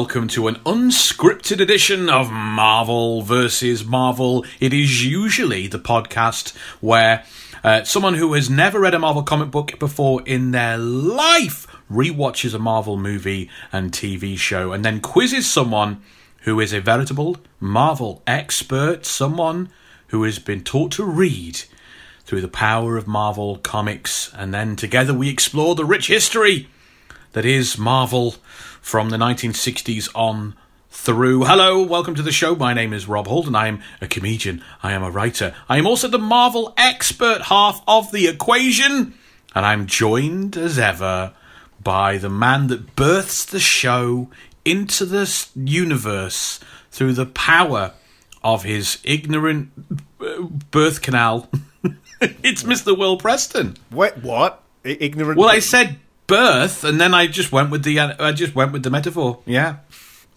Welcome to an unscripted edition of Marvel vs. Marvel. It is usually the podcast where uh, someone who has never read a Marvel comic book before in their life rewatches a Marvel movie and TV show and then quizzes someone who is a veritable Marvel expert, someone who has been taught to read through the power of Marvel comics, and then together we explore the rich history that is Marvel from the 1960s on through. Hello, welcome to the show. My name is Rob Holden. I am a comedian. I am a writer. I am also the Marvel expert half of the equation, and I'm joined as ever by the man that births the show into the universe through the power of his ignorant uh, birth canal. it's Mr. Will Preston. What? what? Ignorant. Well, I said birth, and then I just went with the uh, I just went with the metaphor. Yeah.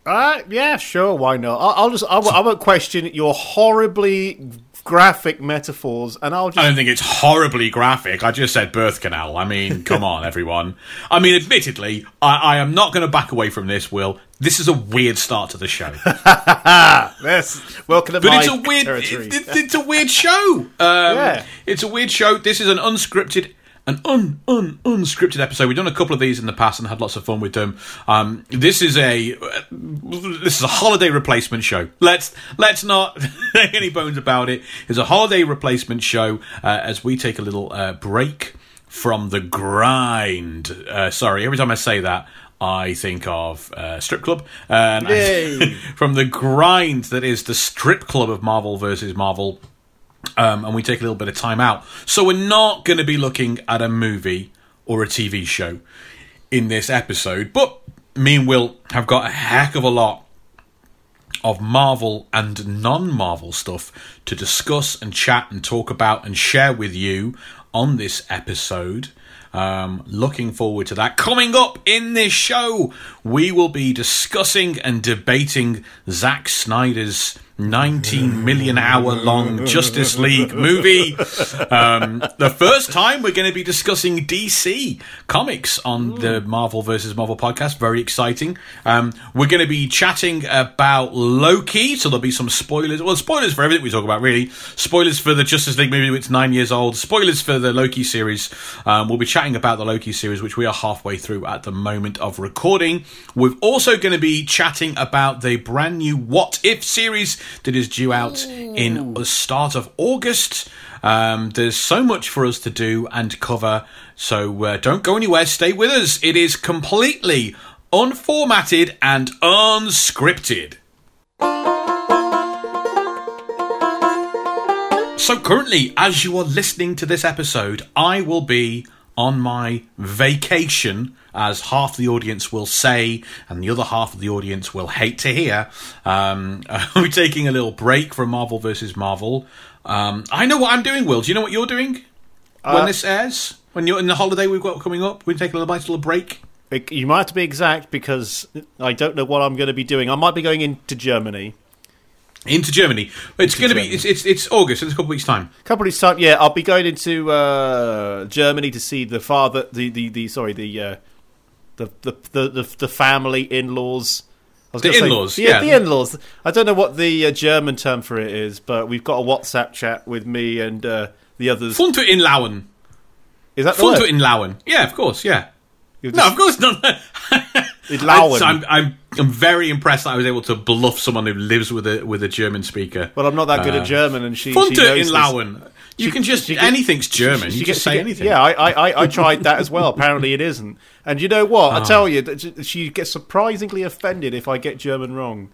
Uh, yeah, sure. Why not? I'll, I'll just. I won't, I won't question your horribly graphic metaphors, and I'll I just. don't think it's horribly graphic. I just said birth canal. I mean, come on, everyone. I mean, admittedly, I, I am not going to back away from this. Will this is a weird start to the show, Yes. Welcome to but it's a weird. territory. It, it- it's a weird show. Um, Yeah. it's a weird show. This is an unscripted. An un, un unscripted episode. We've done a couple of these in the past and had lots of fun with them. Um, this is a this is a holiday replacement show. Let's let's not make any bones about it. It's a holiday replacement show uh, as we take a little uh, break from the grind. Uh, sorry, every time I say that, I think of uh, strip club. And from the grind that is the strip club of Marvel versus Marvel. Um, and we take a little bit of time out. So we're not going to be looking at a movie or a TV show in this episode, but me and Will have got a heck of a lot of Marvel and non Marvel stuff to discuss and chat and talk about and share with you on this episode. Um, looking forward to that. Coming up in this show, we will be discussing and debating Zack Snyder's 19 million hour long Justice League movie. Um, the first time we're going to be discussing DC comics on the Marvel versus Marvel podcast. Very exciting. Um, we're going to be chatting about Loki, so there'll be some spoilers. Well, spoilers for everything we talk about, really. Spoilers for the Justice League movie, which is nine years old. Spoilers for the Loki series. Um, we'll be chatting about the Loki series, which we are halfway through at the moment of recording. We're also going to be chatting about the brand new What If series that is due out in the start of August. Um, there's so much for us to do and cover, so uh, don't go anywhere. Stay with us. It is completely unformatted and unscripted. So, currently, as you are listening to this episode, I will be on my vacation, as half the audience will say, and the other half of the audience will hate to hear. Um, we're taking a little break from Marvel versus Marvel. Um, I know what I'm doing, Will. Do you know what you're doing when this airs? When you're in the holiday we've got coming up? We're taking a little nice little break. You might have to be exact because I don't know what I'm going to be doing. I might be going into Germany. Into Germany. It's going to be, it's, it's, it's August, it's a couple of weeks' time. A couple of weeks time, yeah, I'll be going into uh, Germany to see the father, the the, the sorry, the, uh, the, the the the the family in-laws. I The in-laws, yeah, yeah. the in-laws. I don't know what the uh, German term for it is, but we've got a WhatsApp chat with me and uh, the others. Fun to in Lauen. Is that the Fun to word? in Lauen. Yeah, of course, yeah. You're No, of course not. In Lauen. I, am I'm, I'm very impressed that I was able to bluff someone who lives with a with a German speaker. Well, I'm not that good Uh, at German, and she. Fun she to knows in this. You She- can just she anything's German. She you gets- just say anything. Yeah, I, I, I- tried that as well. Apparently, it isn't. And you know what? I tell you, that she gets surprisingly offended if I get German wrong.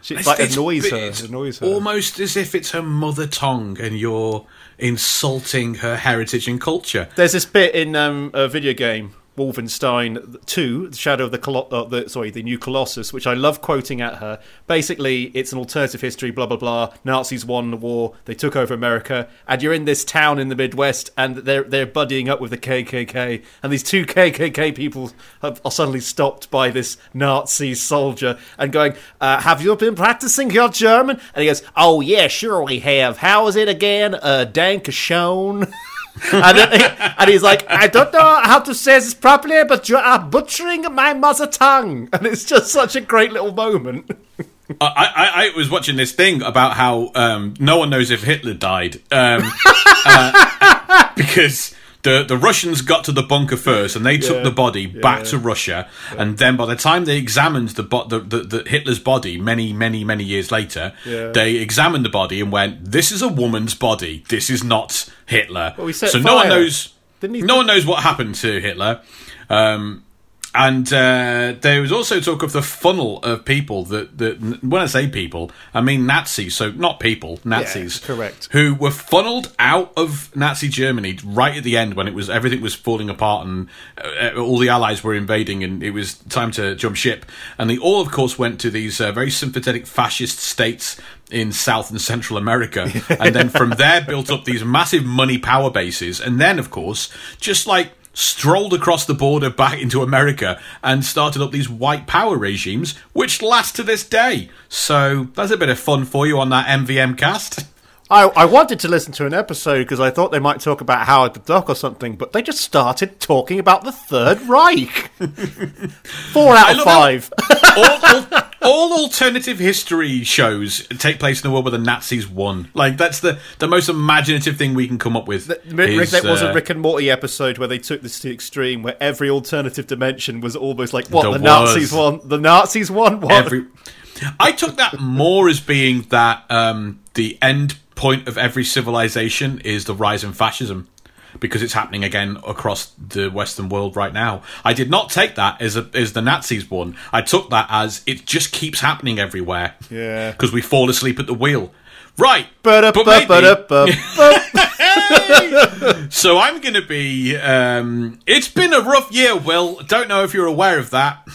She, it like It's- annoys her. it's Annoys her. Almost as if it's her mother tongue, and you're insulting her heritage and culture. There's this bit in um, a video game, Wolfenstein 2, The Shadow of the, Colo- uh, the sorry, the New Colossus, which I love quoting at her. Basically, it's an alternative history, blah blah blah. Nazis won the war, they took over America, and you're in this town in the Midwest, and they're they're buddying up with the KKK, and these two KKK people have, are suddenly stopped by this Nazi soldier and going, uh, "Have you been practicing your German?" And he goes, "Oh yeah, sure we have. How is it again? Uh, Dankeschön." and, he, and he's like, I don't know how to say this properly, but you are butchering my mother tongue. And it's just such a great little moment. I, I, I was watching this thing about how um, no one knows if Hitler died um, uh, because the the Russians got to the bunker first and they took Yeah. the body back Yeah. to Russia, and then by the time they examined the, bo- the, the, the Hitler's body many many many years later, Yeah. they examined the body and went, "This is a woman's body. This is not Hitler." Well, set so no one knows. Didn't he- No one knows what happened to Hitler. Um, and uh, there was also talk of the funnel of people that, that when I say people, I mean Nazis, so not people, Nazis, correct. who were funneled out of Nazi Germany right at the end when it was everything was falling apart and uh, all the Allies were invading and it was time to jump ship. And they all, of course, went to these uh, very sympathetic fascist states in South and Central America, and then from there built up these massive money power bases, and then, of course, just like strolled across the border back into America and started up these white power regimes, which last to this day. So that's a bit of fun for you on that MVM cast. I, I wanted to listen to an episode because I thought they might talk about Howard the Duck or something, but they just started talking about the Third Reich. Four out of five. all, all, all alternative history shows take place in a world where the Nazis won. Like that's the the most imaginative thing we can come up with. Rick, is, there was uh, a Rick and Morty episode where they took this to the extreme, where every alternative dimension was almost like, "What the Nazis won? The Nazis won what?" every. I took that more as being that um, the end point of every civilization is the rise in fascism. Because it's happening again across the Western world right now. I did not take that as a, as the Nazis won. I took that as it just keeps happening everywhere. Yeah. Because we fall asleep at the wheel. Right. But maybe- ba-da, ba, ba. So I'm going to be. Um, it's been a rough year, Will. Don't know if you're aware of that.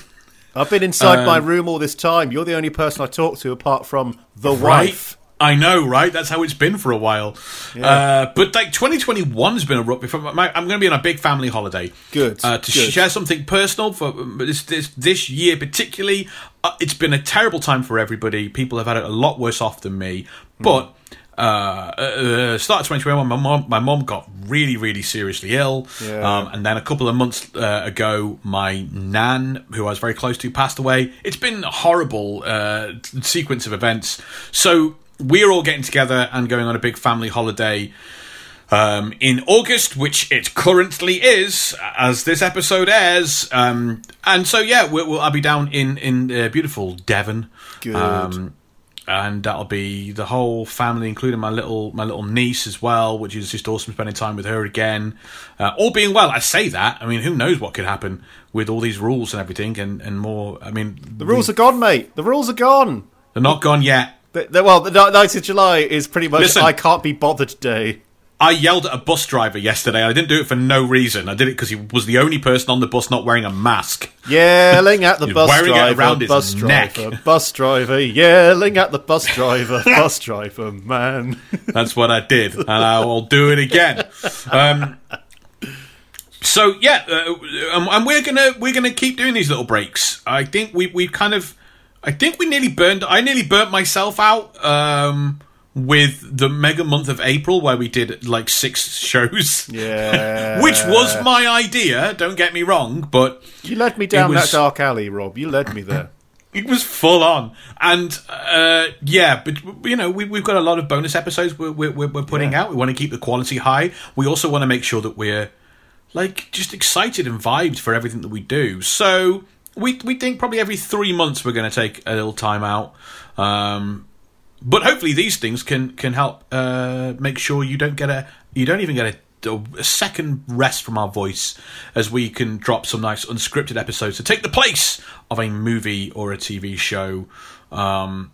I've been inside Um, my room all this time. You're the only person I talk to apart from the wife. I know, right? That's how it's been for a while. Uh, but like 2021 has been a rough. I'm, I'm going to be on a big family holiday. Good, Uh, to good. share something personal for this this, this year particularly. Uh, it's been a terrible time for everybody. People have had it a lot worse off than me. Hmm. But. Uh, uh, start of 2021, my mom, my mom got really, really seriously ill. Yeah. Um, and then a couple of months uh, ago, my nan, who I was very close to, passed away. It's been a horrible uh, sequence of events. So we're all getting together and going on a big family holiday um, in August, which it currently is, as this episode airs. Um, and so, yeah, we'll, we'll, I'll be down in in uh, beautiful Devon. Good. Um, and that'll be the whole family, including my little my little niece as well, which is just awesome spending time with her again. Uh, all being well, I say that. I mean, who knows what could happen with all these rules and everything, and, and more. I mean, The rules are gone, mate. The rules are gone. they're not gone yet. The, the, well, the 9th of July is pretty much Listen. I can't be bothered day. I yelled at a bus driver yesterday. I didn't do it for no reason. I did it because he was the only person on the bus not wearing a mask. Yelling at the bus wearing it driver, around his bus neck. driver, bus driver, yelling at the bus driver, bus driver, man. That's what I did, and I will do it again. Um, so yeah, uh, and and we're gonna we're gonna keep doing these little breaks. I think we we kind of, I think we nearly burned. I nearly burnt myself out um, with the mega month of April where we did like six shows. Yeah. Which was my idea, don't get me wrong, but You led me down was- that dark alley, Rob. You led me there. it was full on and uh, yeah but you know we, we've got a lot of bonus episodes we're, we're, we're putting Yeah. out we want to keep the quality high we also want to make sure that we're like just excited and vibed for everything that we do so we, we think probably every three months we're going to take a little time out um, but hopefully these things can can help uh, make sure you don't get a you don't even get a, a second rest from our voice as we can drop some nice unscripted episodes to take the place of a movie or a TV show. Um,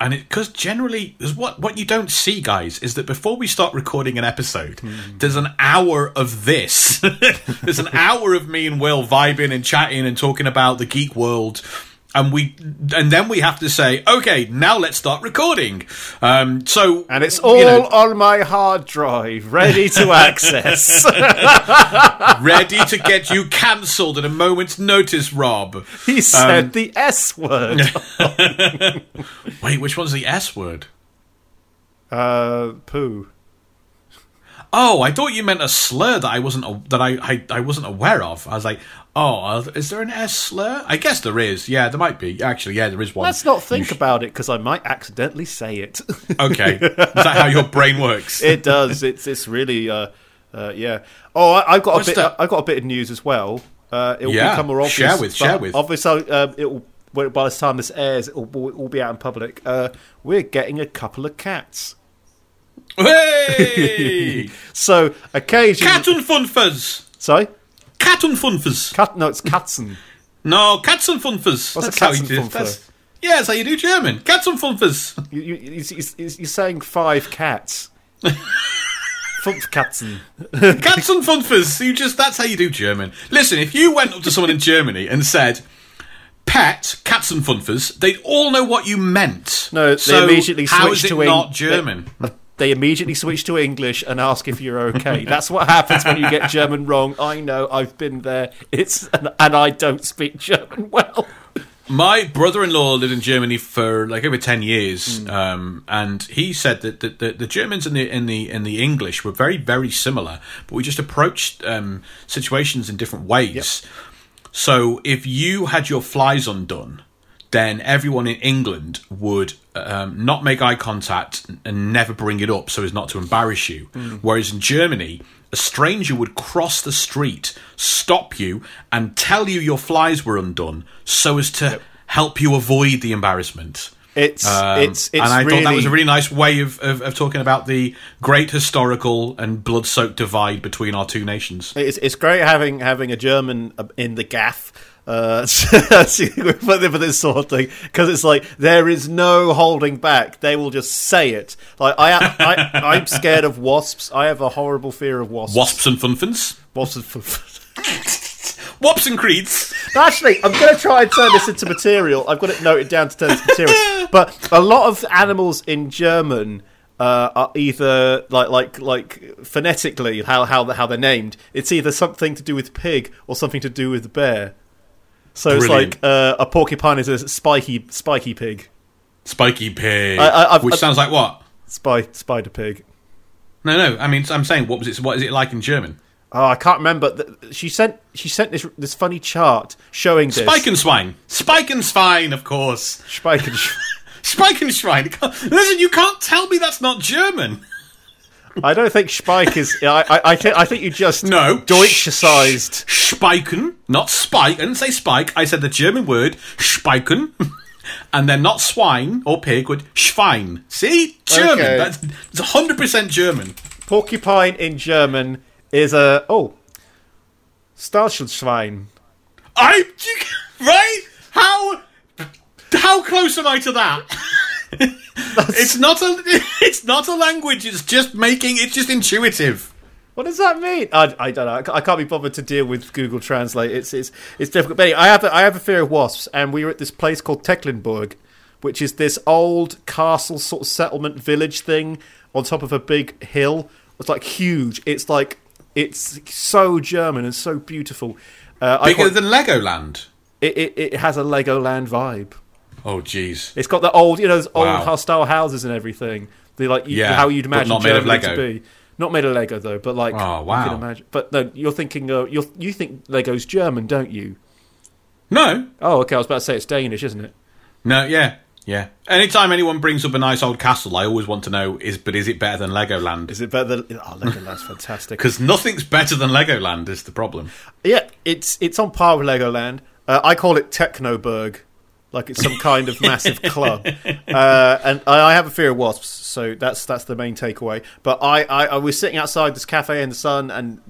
and it' because generally, is what what you don't see, guys, is that before we start recording an episode, hmm. there's an hour of this. there's an hour of me and Will vibing and chatting and talking about the geek world. And we, and then we have to say, okay, now let's start recording. Um, so, And it's all you know, on my hard drive, ready to access. ready to get you cancelled at a moment's notice, Rob. he said the S word. Wait, which one's the S word? Uh, poo. Oh, I thought you meant a slur that I wasn't that I, I I wasn't aware of. I was like, oh, is there an S slur? I guess there is. Yeah, there might be. Actually, yeah, there is one. Let's not think sh- about it because I might accidentally say it. Okay, is that how your brain works? it does. It's it's really uh, uh, yeah. Oh, I, I've got What's a bit. that? I've got a bit of news as well. Uh, it'll Yeah, become more obvious. share with- share with. Obviously, uh, it'll by the time this airs, it'll all all be out in public. Uh, we're getting a couple of cats. Hey, So occasionally, cat and funfers, sorry, cat and cat. No, it's Katzen. No, cats and funfers. What's a That's how you do. Katzenfunfer? That's, yeah, that's how you do German. Cats and funfers. You, you, you, you, you're saying five cats. Katzen. Cats and funfers. You just that's how you do German. Listen, if you went up to someone in Germany and said pet cats and funfers, they'd all know what you meant. No, they immediately switched switch is it to not German? They immediately switch to English and ask if you're okay. That's what happens when you get German wrong. I know, I've been there. It's and, and I don't speak German well. My brother-in-law lived in Germany for like over ten years, um, and he said that the, the, the Germans and the in the in the English were very very similar, but we just approached um, situations in different ways. So if you had your flies undone, then everyone in England would um, not make eye contact and never bring it up so as not to embarrass you. Whereas in Germany, a stranger would cross the street, stop you, and tell you your flies were undone so as to help you avoid the embarrassment. It's Um, it's it's and I really, thought that was a really nice way of, of, of talking about the great historical and blood soaked divide between our two nations. it's it's great having having a German uh, in the gaff. Uh, for this sort of thing, because it's like there is no holding back. They will just say it. Like I, am- I, I'm scared of wasps. I have a horrible fear of wasps. Wasps and funfins. Wasps. Wops and creeds. Actually, I'm going to try and turn this into material. I've got it noted down to turn this into material. But a lot of animals in German uh, are either like like like phonetically how how how they're named. It's either something to do with pig or something to do with bear. So Brilliant. it's like uh, a porcupine is a spiky spiky pig, Spiky pig. I- I- I've- which I've- sounds like what? spy spider pig. No, no. I mean, I'm saying, what was it? What is it like in German? Oh, I can't remember. She sent she sent this this funny chart showing this. Spikenschwein. Spikenschwein, of course. Spiken. Spikenschwein. Listen, you can't tell me that's not German. I don't think Spike is. I I, I think I think you just No. Deutschized. Spiken, not spike. I didn't say spike. I said the German word spiken. And then not swine or pig, but Schwein. See? German. Okay. That's it's 100% German. Porcupine in German is a oh Stachelschwein. I right? How how close am I to that? It's not a it's not a language. It's just making it's just intuitive. What does that mean? I, I don't know. I can't be bothered to deal with Google Translate. It's it's it's difficult. But anyway, I have a, I have a fear of wasps, and we were at this place called Tecklenburg, which is this old castle sort of settlement village thing on top of a big hill. It's like huge. It's like it's so German and so beautiful. Uh, I Bigger call- than Legoland. it, it it has a Legoland vibe. Oh jeez. It's got the old, you know, those old Wow. hostile houses and everything. They like you, Yeah, how you'd imagine not made of Germany to Lego. be. Not made of Lego though, but like Oh, you wow. can imagine. But no, you're thinking uh, you you think Lego's German, don't you? No. Oh, okay. I was about to say it's Danish, isn't it? No, yeah. Yeah. Anytime anyone brings up a nice old castle, I always want to know is but is it better than Legoland? Is it better than? Oh, Legoland's fantastic. Because nothing's better than Legoland is the problem. Yeah, it's it's on par with Legoland. Uh, I call it Technoburg, like it's some kind of massive club. Uh, and I, I have a fear of wasps, so that's that's the main takeaway. But I, I, I was sitting outside this cafe in the sun, and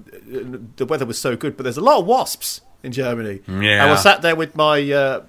the weather was so good. But there's a lot of wasps in Germany. Yeah. I was sat there with my uh,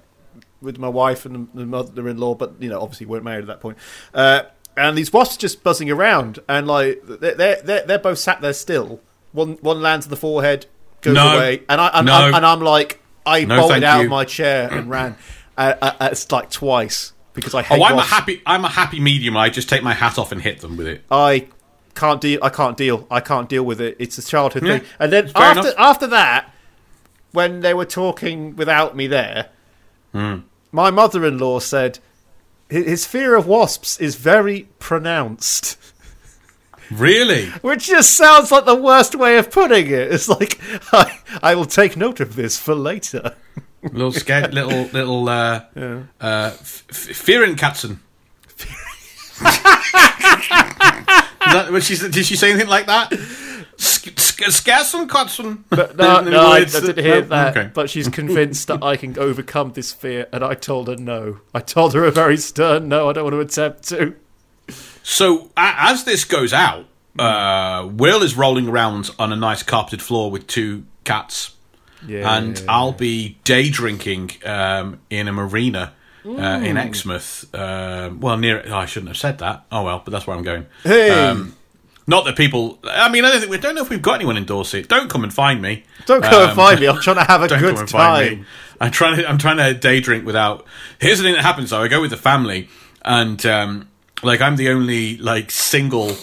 with my wife and the mother-in-law, but you know, obviously weren't married at that point. Uh, and these wasps just buzzing around, and like they're they're they're, they're both sat there still. One one lands on the forehead, goes No. away, and I and, No. I'm, and I'm like I No, bolted out you. of my chair and ran. It's like twice because I hate Oh, I'm a happy I'm a happy medium. I just take my hat off and hit them with it. I can't deal. I can't deal. I can't deal with it. It's a childhood Yeah, thing. And then after enough. after that, when they were talking without me there, Hmm. my mother-in-law said his fear of wasps is very pronounced. Really? Which just sounds like the worst way of putting it. It's like I, I will take note of this for later. Little scared, little little uh, uh, f- f- Fearin Katzen. that, was she, did she say anything like that? Scarson Katzen. But no, no I, I didn't hear no, that. okay. But she's convinced that I can overcome this fear, and I told her no. I told her a very stern no. I don't want to attempt to. So as this goes out, uh, Will is rolling around on a nice carpeted floor with two cats, Yeah, and I'll be day drinking um, in a marina. Uh, in Exmouth, um, well, near. Oh, I shouldn't have said that. Oh well, but that's where I'm going. Hey! Um, not that people. I mean, I don't think we don't know if we've got anyone in Dorset. Don't come and find me. don't and Um, find me. I'm trying to have a good come and time. me. I'm trying to I'm trying to day drink without. Here's the thing that happens though. I go with the family, and um, like I'm the only like single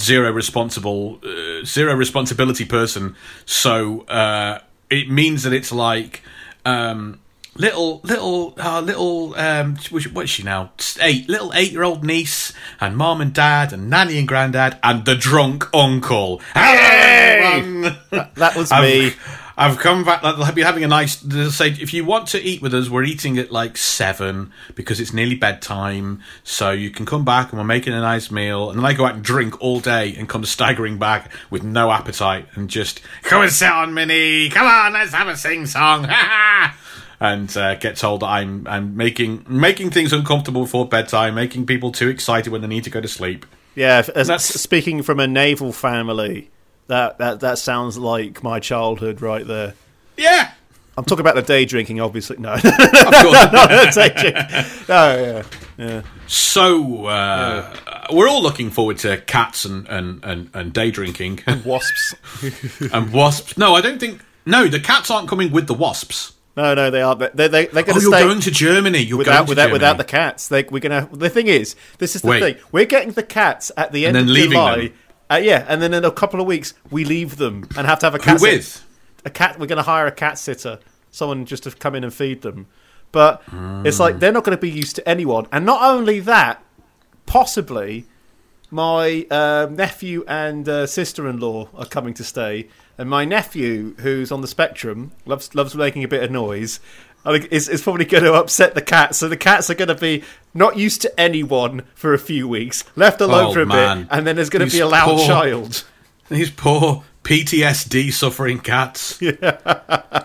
zero responsible uh, zero responsibility person. So uh, it means that it's like. Um, Little, little, uh, little. Um, what's she now? Eight, little eight-year-old niece, and mom and dad, and nanny and granddad, and the drunk uncle. Hey! That was me. I've come back. I'll be having a nice. they'll Say if you want to eat with us, we're eating at like seven because it's nearly bedtime. So you can come back and we're making a nice meal. And then I go out and drink all day and come staggering back with no appetite and just come and sit on Minnie. Come on, let's have a sing song. and uh, get told that I'm I'm making making things uncomfortable before bedtime, making people too excited when they need to go to sleep. Yeah, That's- speaking from a naval family, that, that that sounds like my childhood right there. Yeah, I'm talking about the day drinking, obviously. No, of course. day drinking. No, yeah, yeah. So uh, we're all looking forward to cats and and and, and day drinking and Wasps. and wasps. No, I don't think. No, the cats aren't coming with the wasps. No, no, they are. They they they're going Oh, to you're going to Germany. You're without going to without Germany. without the cats. They, we're gonna. The thing is, this is the Wait. thing. We're getting the cats at the end then of leaving July. them. Uh, yeah, and then in a couple of weeks we leave them and have to have a Who cat sit- with? a cat. We're going to hire a cat sitter, someone just to come in and feed them. But it's like they're not going to be used to anyone, and not only that, possibly my um, nephew and uh, sister-in-law are coming to stay, and my nephew, who's on the spectrum, loves loves making a bit of noise. I think is, is probably going to upset the cats. So the cats are going to be not used to anyone for a few weeks, left alone Oh, for a man. bit, and then there's going to be a loud poor- child. These poor PTSD suffering cats. Yeah.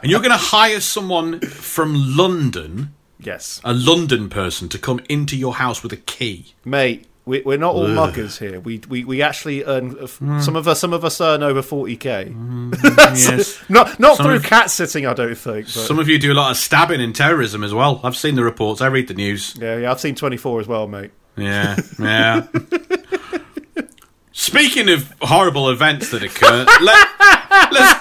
and you're going to hire someone from London, Yes, a London person, to come into your house with a key. mate. We, we're not all Ugh. muggers here. We we, we actually earn Hmm. some of us. Some of us earn over forty k. Yes. Not not Some through of- cat sitting, I don't think. But, Some of you do a lot of stabbing and terrorism as well. I've seen the reports. I read the news. yeah, yeah. I've seen twenty four as well, mate. Yeah, yeah. Speaking of horrible events that occur, let, let's,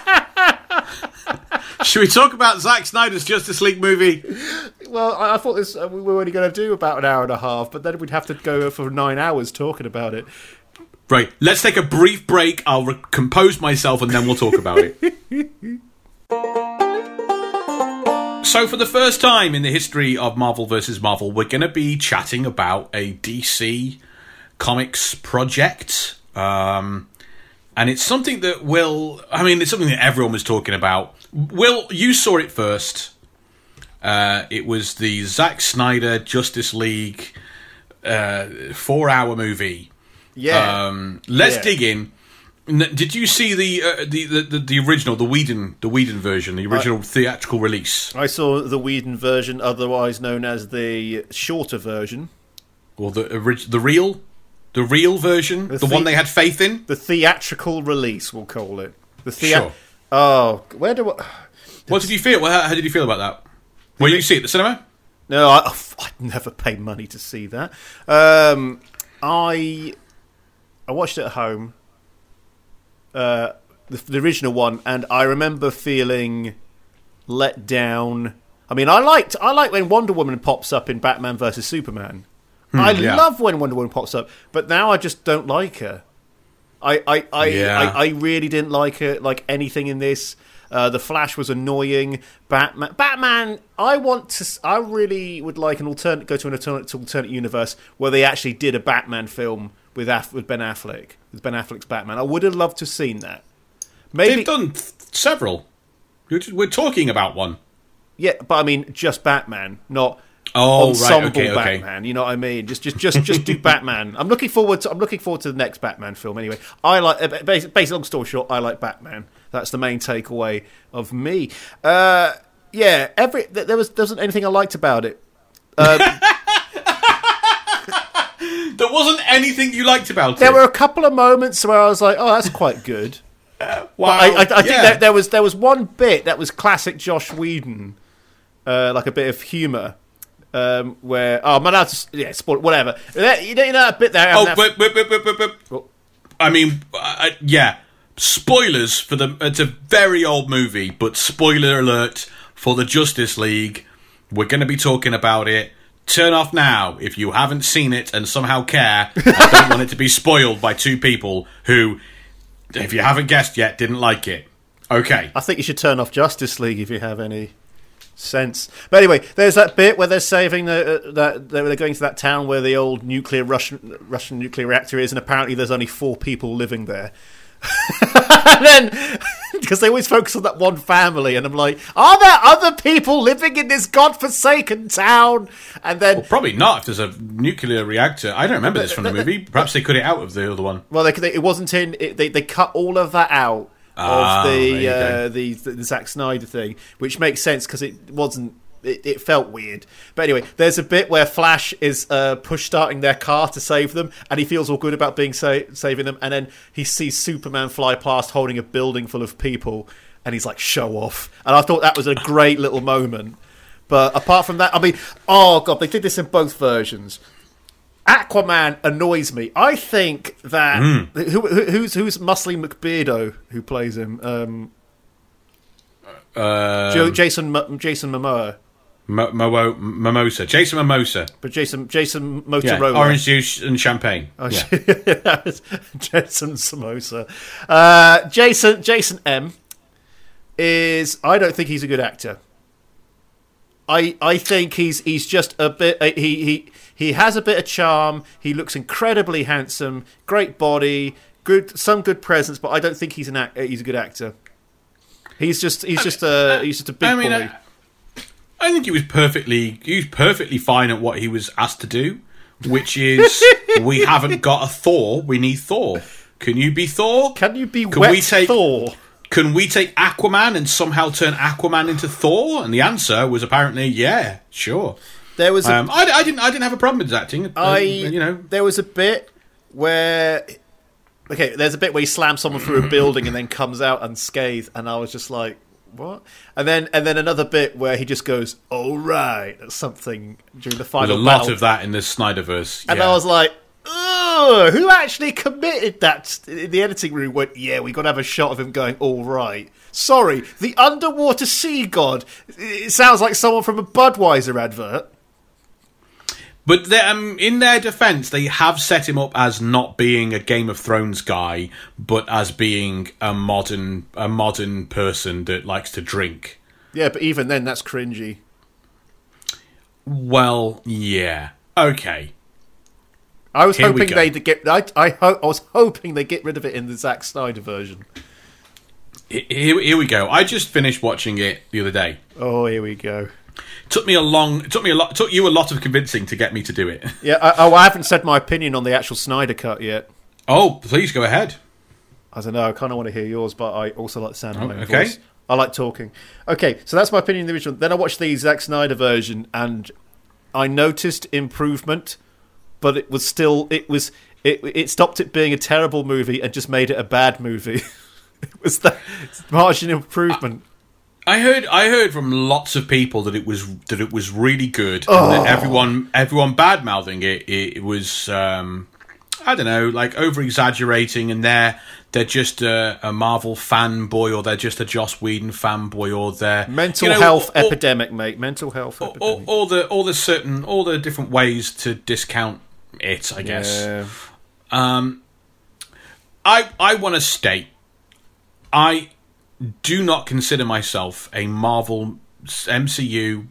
should we talk about Zack Snyder's Justice League movie? Well, I, I thought this uh, we were only going to do about an hour and a half, but then we'd have to go for nine hours talking about it. Right, let's take a brief break. I'll re- compose myself and then we'll talk about it. so, for the first time in the history of Marvel vs. Marvel, we're going to be chatting about a DC Comics project. Um, and it's something that will, I mean, it's something that everyone was talking about. Will, you saw it first. Uh, it was the Zack Snyder Justice League uh, four hour movie. Yeah, Um, let's Yeah. dig in. Did you see the, uh, the, the the original, the Whedon, the Whedon version, the original theatrical release, I saw the Whedon version, otherwise known as the shorter version, or the the real, the real version, the, The one they had faith in? the theatrical release, we'll call it. The thea- Sure. Oh, where do I? What did you feel? How, how did you feel about that? Well, you see it at the cinema? No, I, I'd never pay money to see that. Um, I I watched it at home, uh, the, the original one, and I remember feeling let down. I mean, I liked I like when Wonder Woman pops up in Batman versus Superman. I yeah. love when Wonder Woman pops up, but now I just don't like her. I I I, Yeah. I, I really didn't like her like anything in this. Uh, the Flash was annoying. Batman, Batman. I want to. I really would like an alternate. Go to an alternate, alternate universe where they actually did a Batman film with Aff, with Ben Affleck, with Ben Affleck's Batman. I would have loved to have seen that. Maybe, They've done th- several. We're talking about one. yeah, but I mean, just Batman, not Oh, right, ensemble okay, okay. Batman. You know what I mean? Just, just, just, just do Batman. I'm looking forward. To, I'm looking forward to the next Batman film. Anyway, I like. Uh, basic, basic, long story short, I like Batman. That's the main takeaway of me. Uh, yeah, every there was there wasn't anything I liked about it. There wasn't anything you liked about There it. There were a couple of moments where I was like, "Oh, that's quite good." wow. I, I, I think yeah. that there was there was one bit that was classic Joss Whedon, uh, like a bit of humour. Um, where oh, I'm allowed to yeah, spoil whatever. You know, you know that bit there. Oh, but, but, but, but, but. I mean, uh, yeah. Spoilers for the. It's a very old movie, but spoiler alert for the Justice League. We're going to be talking about it. Turn off now if you haven't seen it and somehow care. I don't want it to be spoiled by two people who, if you haven't guessed yet, didn't like it. Okay. I think you should turn off Justice League if you have any sense. But anyway, there's that bit where they're saving the uh, that they're going to that town where the old nuclear Russian Russian nuclear reactor is, and apparently there's only four people living there. and then because they always focus on that one family, and I'm like, are there other people living in this godforsaken town? And then Probably not if there's a nuclear reactor. I don't remember this from the movie. Perhaps they cut it out of the other one. Well, they, they, it wasn't in. It, they they cut all of that out Ah, of the, uh, the the the Zack Snyder thing, which makes sense because it wasn't. It, it felt weird, but anyway, there's a bit where Flash is uh, push starting their car to save them, and he feels all good about being sa- saving them, and then he sees Superman fly past holding a building full of people, and he's like, "Show off!" And I thought that was a great little moment. But apart from that, I mean, oh god, they did this in both versions. Aquaman annoys me. I think that Hmm. who, who, who's who's Muscly McBeardo who plays him? Um, Uh, Jo- Jason Jason Momoa, Mo- Mo- Mimosa. Jason Mimosa. but Jason Jason Yeah. Orange juice and champagne. Oh, yeah. Jason Samosa. Uh, Jason Jason M is. I don't think he's a good actor. I I think he's he's just a bit. uh, He he he has a bit of charm. He looks incredibly handsome. Great body. Good some good presence, but I don't think he's an act, he's a good actor. He's just he's just a he's just a big I mean, boy. I, I think he was perfectly he was perfectly fine at what he was asked to do, which is we haven't got a Thor. We need Thor. Can you be Thor? Can you be Can we take- Thor? Can we take Aquaman and somehow turn Aquaman into Thor? And the answer was apparently yeah, sure. There was a Um, I, I didn't I didn't have a problem with his acting. I you know there was a bit where okay, there's a bit where he slams someone through a building and then comes out unscathed, and I was just like, what? And then and then another bit where he just goes, all right, or something during the there's final a lot battle. of that in the Snyderverse. and. I was like. Who actually committed that in the editing room? Went, yeah, we got to have a shot of him going, all right. Sorry, the underwater sea god. It sounds like someone from a Budweiser advert. But they- um, in their defense, they have set him up as not being a Game of Thrones guy, but as being a modern a modern person that likes to drink. Yeah, but even then, that's cringy. Well, yeah, okay. I was Here hoping they'd get. I I, ho- I was hoping they get rid of it in the Zack Snyder version. Here, here we go. I just finished watching it the other day. Oh, here we go. Took me a long. It took me a lot. Took you a lot of convincing to get me to do it. Yeah. I, oh, I haven't said my opinion on the actual Snyder cut yet. Oh, please go ahead. I don't know. I kind of want to hear yours, but I also like the sound of oh, my own Oh, okay. voice. I like talking. Okay, so that's my opinion of the original. Then I watched the Zack Snyder version, and I noticed improvement, but it was still it was it it stopped it being a terrible movie and just made it a bad movie. it was that margin improvement. I heard I heard from lots of people that it was that it was really good and that everyone everyone bad mouthing it, it it was um I don't know like over exaggerating and they're they're just a, a Marvel fanboy or they're just a Joss Whedon fanboy or they're Mental you know, health all, epidemic, mate. Mental health all, epidemic. all the all the certain all the different ways to discount it I guess Yeah. um, I I want to state, I do not consider myself a Marvel MCU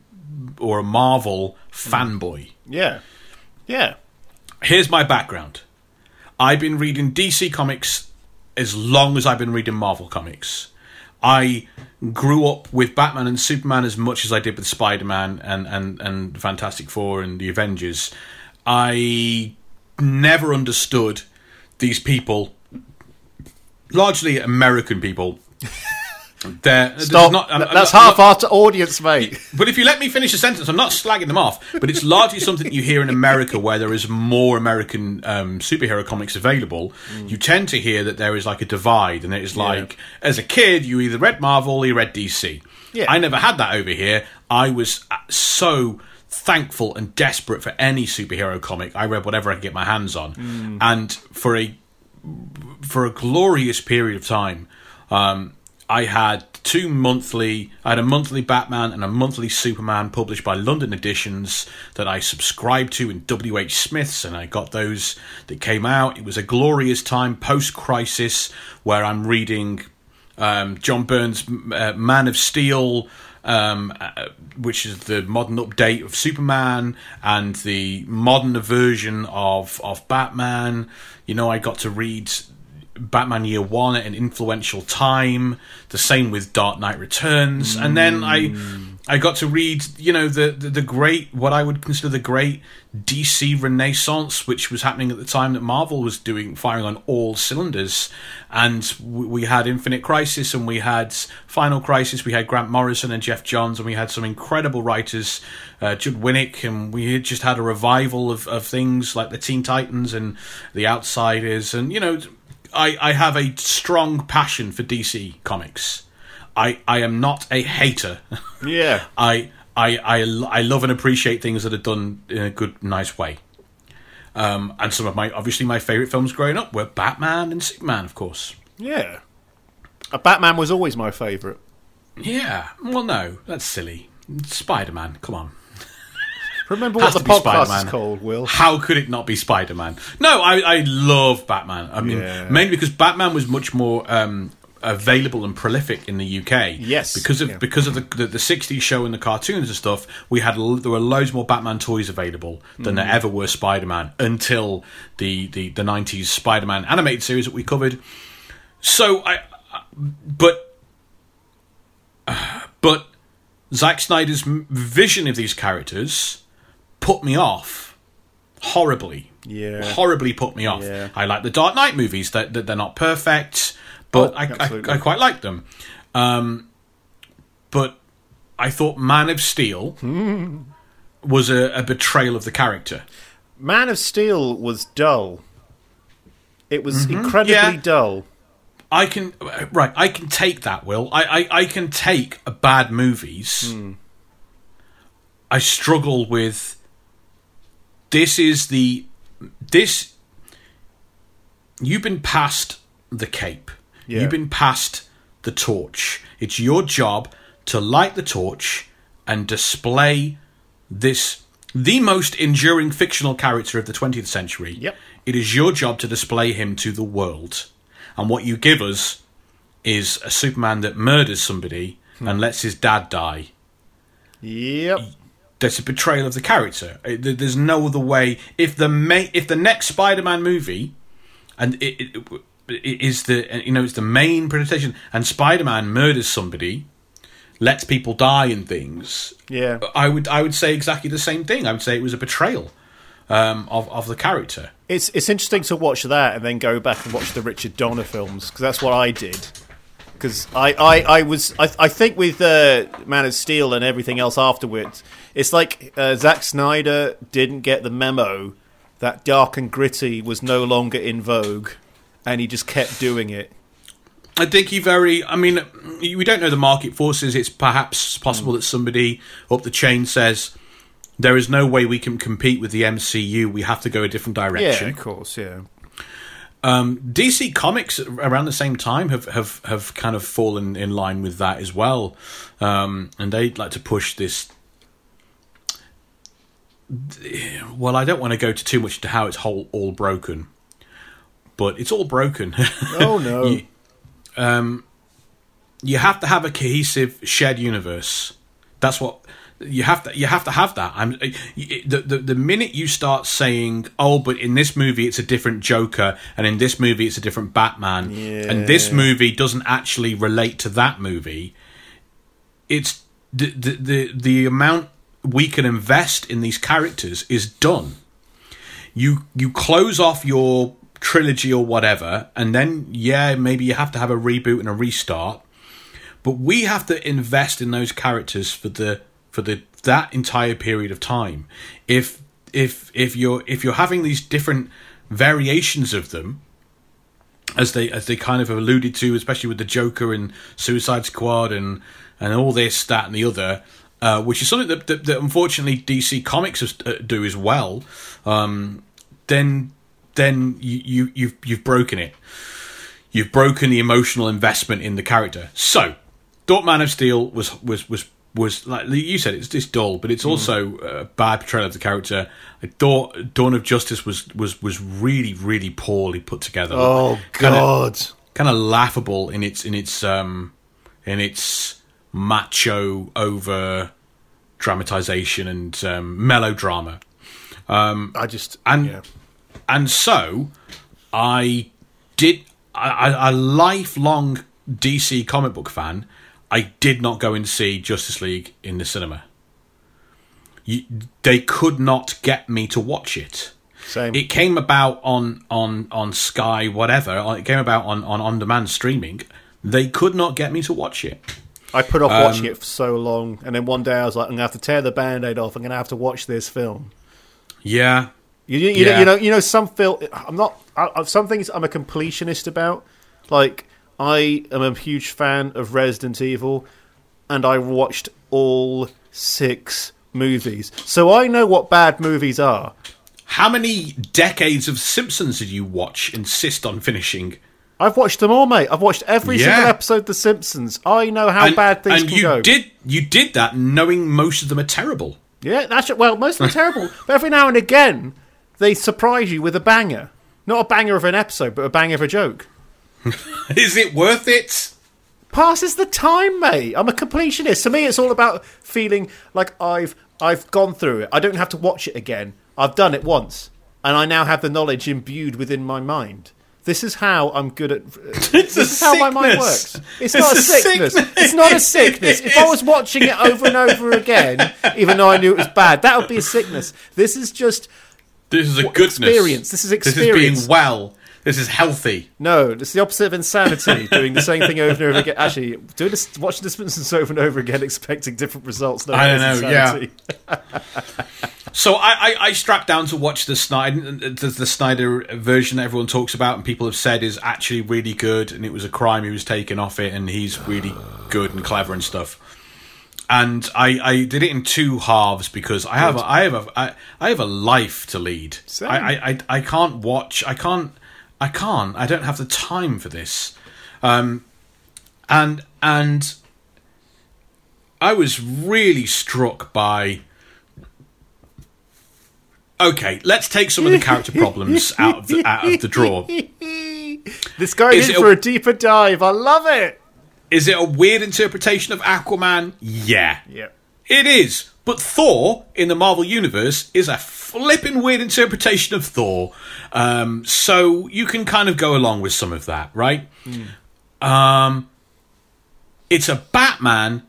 or a Marvel fanboy. Yeah. Yeah. Here's my background. I've been reading DC comics as long as I've been reading Marvel comics. I grew up with Batman and Superman as much as I did with Spider Man and, and, and Fantastic Four and the Avengers. I never understood these people, largely American people. They're, Stop. not- I'm- Th- I'm That's not- I'm half our audience, mate. but if you let me finish a sentence, I'm not slagging them off. But it's largely something you hear in America, where there is more American um, superhero comics available. You tend to hear that there is like a divide, and it is like, as a kid, you either read Marvel or you read DC. Yeah. I never had that over here. I was uh, so thankful and desperate for any superhero comic. I read whatever I could get my hands on, and for a for a glorious period of time. Um, I had two monthly. I had a monthly Batman and a monthly Superman published by London Editions that I subscribed to in W. H. Smith's, and I got those that came out. It was a glorious time post crisis where I'm reading um, John Byrne's uh, Man of Steel. Um, uh, which is the modern update of Superman and the modern version of of Batman. You know, I got to read Batman Year One at an influential time. The same with Dark Knight Returns, and then I I got to read you know the, the the great what I would consider the great DC Renaissance, which was happening at the time that Marvel was doing firing on all cylinders, and w- we had Infinite Crisis and we had Final Crisis. We had Grant Morrison and Geoff Johns, and we had some incredible writers, uh, Judd Winick, and we had just had a revival of, of things like the Teen Titans and the Outsiders, and you know. I, I have a strong passion for DC comics. I, I am not a hater. Yeah. I, I, I, I love and appreciate things that are done in a good, nice way. Um, and some of my, obviously, my favourite films growing up were Batman and Superman, of course. Yeah. Uh, Batman was always my favourite. Yeah. Well, no, that's silly. Spider Man, come on. Remember what the podcast is Spider-Man. called, Will? How could it not be Spider Man? No, I, I love Batman. I mean, Yeah. mainly because Batman was much more um, available and prolific in the UK. Yes, because of yeah. because of the, the the '60s show and the cartoons and stuff. We had there were loads more Batman toys available than Mm. there ever were Spider Man until the the the '90s Spider Man animated series that we covered. So I, I- but but Zack Snyder's vision of these characters put me off horribly. Yeah. horribly put me off. Yeah. I like the Dark Knight movies. That that they're not perfect, but Oh, I. I I quite like them. Um, but I thought Man of Steel was a, a betrayal of the character. Man of Steel was dull. It was incredibly Mm-hmm. Yeah. dull. I can right. I can take that. Will I? I, I can take a bad movies. Hmm. I struggle with. This is the this. You've been past the cape. Yeah. You've been past the torch. It's your job to light the torch and display this the most enduring fictional character of the 20th century. Yep. It is your job to display him to the world. And what you give us is a Superman that murders somebody hmm. and lets his dad die. Yep. That's a betrayal of the character. Uh, There's no other way. If the ma- if the next Spider-Man movie, and it, it, it is the you know it's the main presentation, and Spider-Man murders somebody, lets people die and things. Yeah. I would I would say exactly the same thing. I would say it was a betrayal um, of of the character. It's it's interesting to watch that and then go back and watch the Richard Donner films because that's what I did. Because I, I, I was I, I think with uh, Man of Steel and everything else afterwards, it's like uh, Zack Snyder didn't get the memo that dark and gritty was no longer in vogue, and he just kept doing it. I think he very. I mean, we don't know the market forces. It's perhaps possible that somebody up the chain says there is no way we can compete with the MCU. We have to go a different direction. Yeah, of course, yeah. Um, DC Comics around the same time have, have, have kind of fallen in line with that as well, um, and they'd like to push this. Well, I don't want to go to too much into how it's whole all broken, but it's all broken. Oh no. You- um, you have to have a cohesive shared universe. That's what you have to you have to have that. I'm the, the the minute you start saying, "Oh, but in this movie it's a different Joker, and in this movie it's a different Batman, and this movie doesn't actually relate to that movie," it's the the the, the amount we can invest in these characters is done. You you close off your trilogy or whatever, and then yeah, maybe you have to have a reboot and a restart. But we have to invest in those characters for the for the that entire period of time. If if if you're if you're having these different variations of them, as they as they kind of alluded to, especially with the Joker and Suicide Squad and and all this, that, and the other, uh, which is something that, that, that unfortunately DC Comics uh, do as well. Um, then then you, you you've you've broken it. You've broken the emotional investment in the character. So, Dark Man of Steel was was was was like you said, it's it's dull, but it's also a bad portrayal of the character. I thought Dawn of Justice was was was really really poorly put together. Oh Kinda- God! kind of laughable in its in its um in its macho over dramatization and um, melodrama. I just And yeah. and so I did I, I, a lifelong DC comic book fan. I did not go and see Justice League in the cinema. You, they could not get me to watch it. same. It came about on on on Sky, whatever. It came about on on on demand streaming. They could not get me to watch it. I put off um, watching it for so long, and then one day I was like, "I'm gonna have to tear the band-aid off. I'm gonna have to watch this film." Yeah, You, you, you know, Yeah. you know, you know, some film. I'm not. I, some things I'm a completionist about. Like I am a huge fan of Resident Evil, and I watched all six movies, so I know what bad movies are. How many decades of Simpsons did you watch? Insist on finishing. I've watched them all, mate. I've watched every Yeah. single episode of The Simpsons. I know how bad things and can you go. did you did that knowing most of them are terrible. Yeah, that's well, most of them are terrible, but every now and again they surprise you with a banger. Not a banger of an episode, but a banger of a joke. Is it worth it? passes the time, mate. I'm a completionist. To me, it's all about feeling like I've I've gone through it. I don't have to watch it again. I've done it once, and I now have the knowledge imbued within my mind. This is how I'm good at. Uh, this is how my mind works. It's, It's not a a sickness. sickness. It's not a sickness. If I was watching it over and over again, even though I knew it was bad, that would be a sickness. This is just This is a goodness. experience. This is experience. This experience. is being well. This is healthy. No, it's the opposite of insanity. doing the same thing over and over again. Actually, doing this, watching The Simpsons over and over again, expecting different results. No, I don't know, yeah. So I, I, I strapped down to watch the Snyder the, the Snyder version that everyone talks about and people have said is actually really good and it was a crime he was taken off it and he's really good and clever and stuff. And I, I did it in two halves because I have a, I have a I, I have a life to lead. Same. I, I I can't watch I can't I can't I don't have the time for this. Um and and I was really struck by Okay, let's take some of the character problems out of the, out of the drawer. This going Is in it a- for a deeper dive. I love it. Is it a weird interpretation of Aquaman? Yeah. Yeah. It is. But Thor in the Marvel Universe is a flippin' weird interpretation of Thor. Um, so you can kind of go along with some of that, right? Um, it's a Batman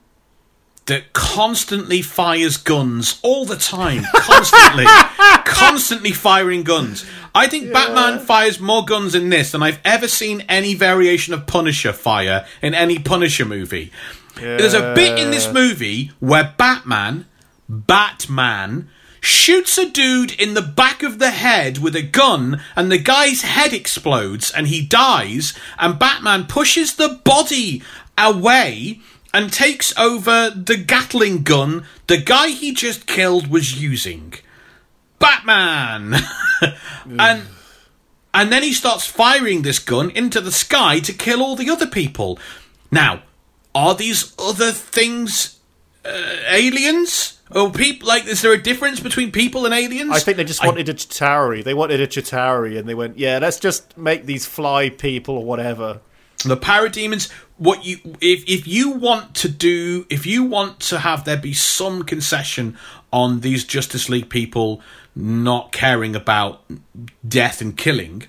that constantly fires guns all the time. Constantly. constantly firing guns. I think Batman fires more guns in this than I've ever seen any variation of Punisher fire in any Punisher movie. There's a bit in this movie where Batman, Batman, shoots a dude in the back of the head with a gun, and the guy's head explodes and he dies, and Batman pushes the body away and takes over the Gatling gun the guy he just killed was using. Batman! and and then he starts firing this gun into the sky to kill all the other people. Now, are these other things uh, aliens? Or people like? Is there a difference between people and aliens? I think they just wanted a Chitauri. They wanted a Chitauri, and they went, "Yeah, let's just make these fly people or whatever." the parademons. what you if if you want to do if you want to have there be some concession on these Justice League people not caring about death and killing,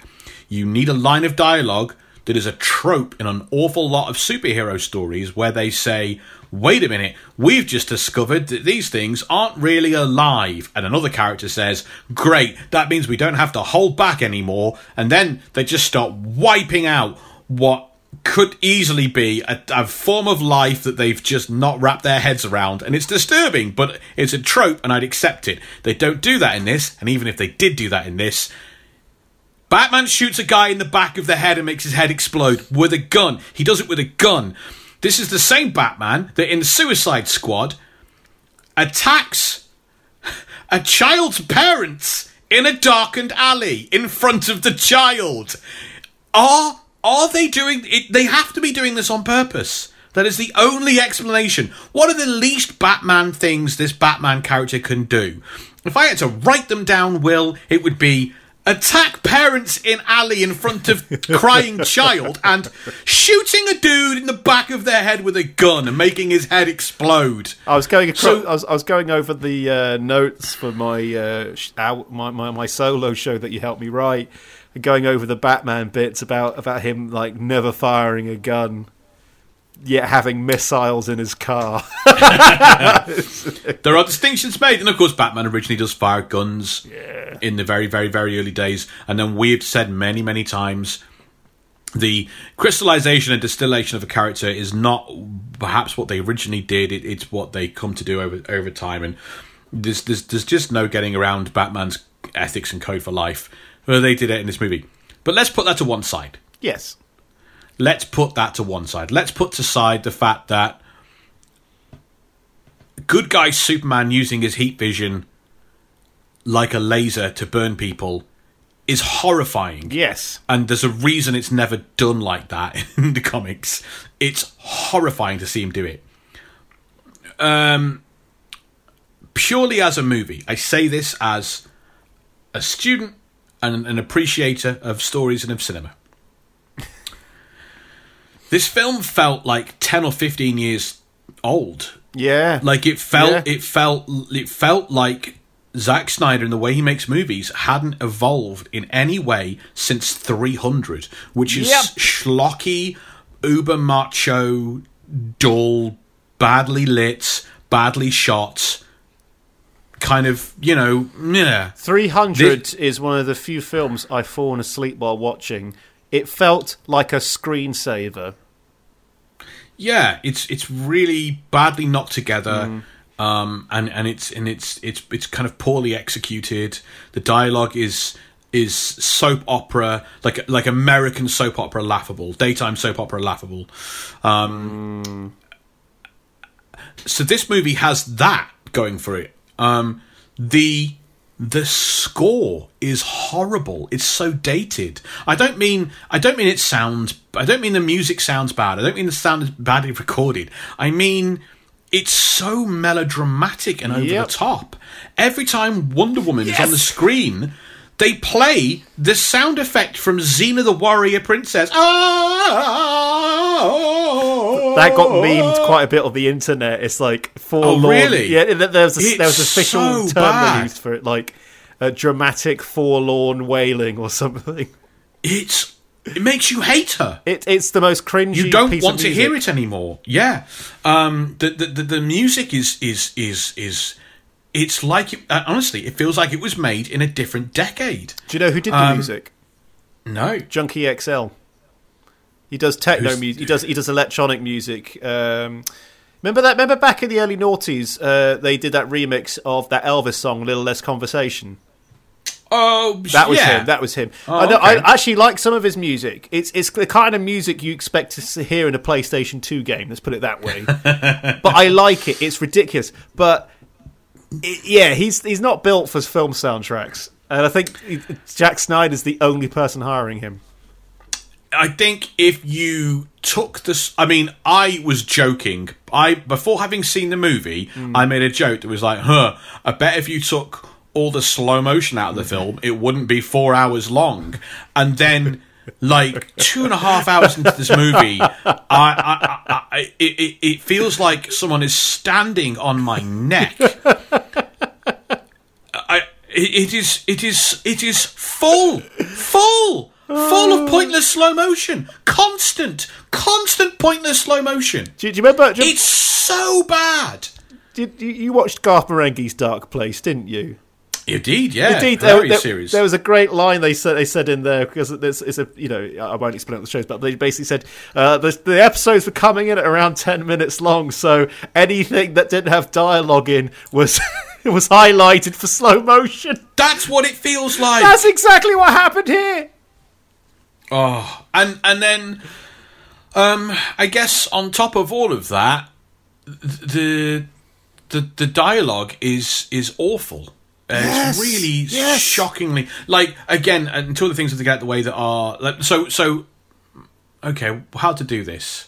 you need a line of dialogue that is a trope in an awful lot of superhero stories where they say, wait a minute, we've just discovered that these things aren't really alive. And another character says, great, that means we don't have to hold back anymore. And then they just start wiping out what could easily be a, a, form of life that they've just not wrapped their heads around, and it's disturbing, but it's a trope, and I'd accept it. They don't do that in this, and even if they did do that in this, Batman shoots a guy in the back of the head and makes his head explode with a gun. He does it with a gun. This is the same Batman that in Suicide Squad attacks a child's parents in a darkened alley in front of the child. Are are they doing it? They have to be doing this on purpose. That is the only explanation. What are the least Batman things this Batman character can do? If I had to write them down, Will, it would be attack parents in alley in front of crying child and shooting a dude in the back of their head with a gun and making his head explode. I was going across, so, I, was, I was going over the uh, notes for my, uh, my, my my solo show that you helped me write and going over the Batman bits about about him like never firing a gun yet having missiles in his car. there are distinctions made, and of course, Batman originally does fire guns yeah. in the very, very, very early days, and then we've said many, many times the crystallization and distillation of a character is not perhaps what they originally did; it, it's what they come to do over over time, and there's, there's there's just no getting around Batman's ethics and code for life. Well, they did it in this movie. But let's put that to one side. Yes. Let's put that to one side. Let's put to side the fact that good guy Superman using his heat vision like a laser to burn people is horrifying. Yes. And there's a reason it's never done like that in the comics. It's horrifying to see him do it. Um, purely as a movie, I say this as a student and an appreciator of stories and of cinema. This film felt like 10 or 15 years old. Yeah. Like it felt yeah. it felt it felt like Zack Snyder and the way he makes movies hadn't evolved in any way since 300, which is yep. schlocky, uber macho, dull, badly lit, badly shot, kind of, you know, yeah. 300 this- is one of the few films I've fallen asleep while watching. It felt like a screensaver. Yeah, it's it's really badly knocked together. Mm. Um, and and it's and it's it's it's kind of poorly executed. The dialogue is is soap opera like like American soap opera laughable, daytime soap opera laughable. Um, mm. So this movie has that going for it. Um, the the score is horrible. It's so dated. I don't mean I don't mean it sounds. I don't mean the music sounds bad. I don't mean the sound is badly recorded. I mean it's so melodramatic and over yep. the top. Every time Wonder Woman yes. is on the screen, they play the sound effect from Xena the Warrior Princess. Oh, that got memed quite a bit on the internet. It's like forlorn. Oh, really? Yeah, there was a, there was official so term bad. used for it, like a dramatic forlorn wailing or something. It's it makes you hate her. It, it's the most cringy. You don't want to hear it anymore. Yeah, um, the, the the the music is is is is it's like it, uh, honestly, it feels like it was made in a different decade. Do you know who did the um, music? No, Junkie XL. He does techno music. He does he does electronic music. Um, remember that? Remember back in the early noughties, uh, they did that remix of that Elvis song, "Little Less Conversation." Oh, that was yeah. him. That was him. Oh, I, know, okay. I, actually like some of his music. It's it's the kind of music you expect to hear in a PlayStation Two game. Let's put it that way. but I like it. It's ridiculous. But it, yeah, he's he's not built for film soundtracks, and I think Zack Snyder's the only person hiring him. I think if you took this, I mean, I was joking. I before having seen the movie, mm. I made a joke that was like, "Huh, I bet if you took all the slow motion out of the film, it wouldn't be four hours long." And then like two and a half hours into this movie, I, I, I, I it, it, feels like someone is standing on my neck. I, it is, it is, it is full, full, full of pointless slow motion, constant, constant pointless slow motion. Do, you- do you remember? do you, It's so bad. did, you, you watched Garth Marenghi's Dark Place, didn't you? Indeed, yeah, Indeed, there, there- there was a great line they said they said in there because it's, it's a you know I won't explain what the shows, but they basically said uh, the, the episodes were coming in at around ten minutes long, so anything that didn't have dialogue in was was highlighted for slow motion. That's what it feels like. That's exactly what happened here. Oh, and and then, um, I guess on top of all of that, the the the dialogue is is awful. Uh, Yes, it's really yes. shockingly like again, and two of the things to get out the way that are like, so so. Okay, how to do this?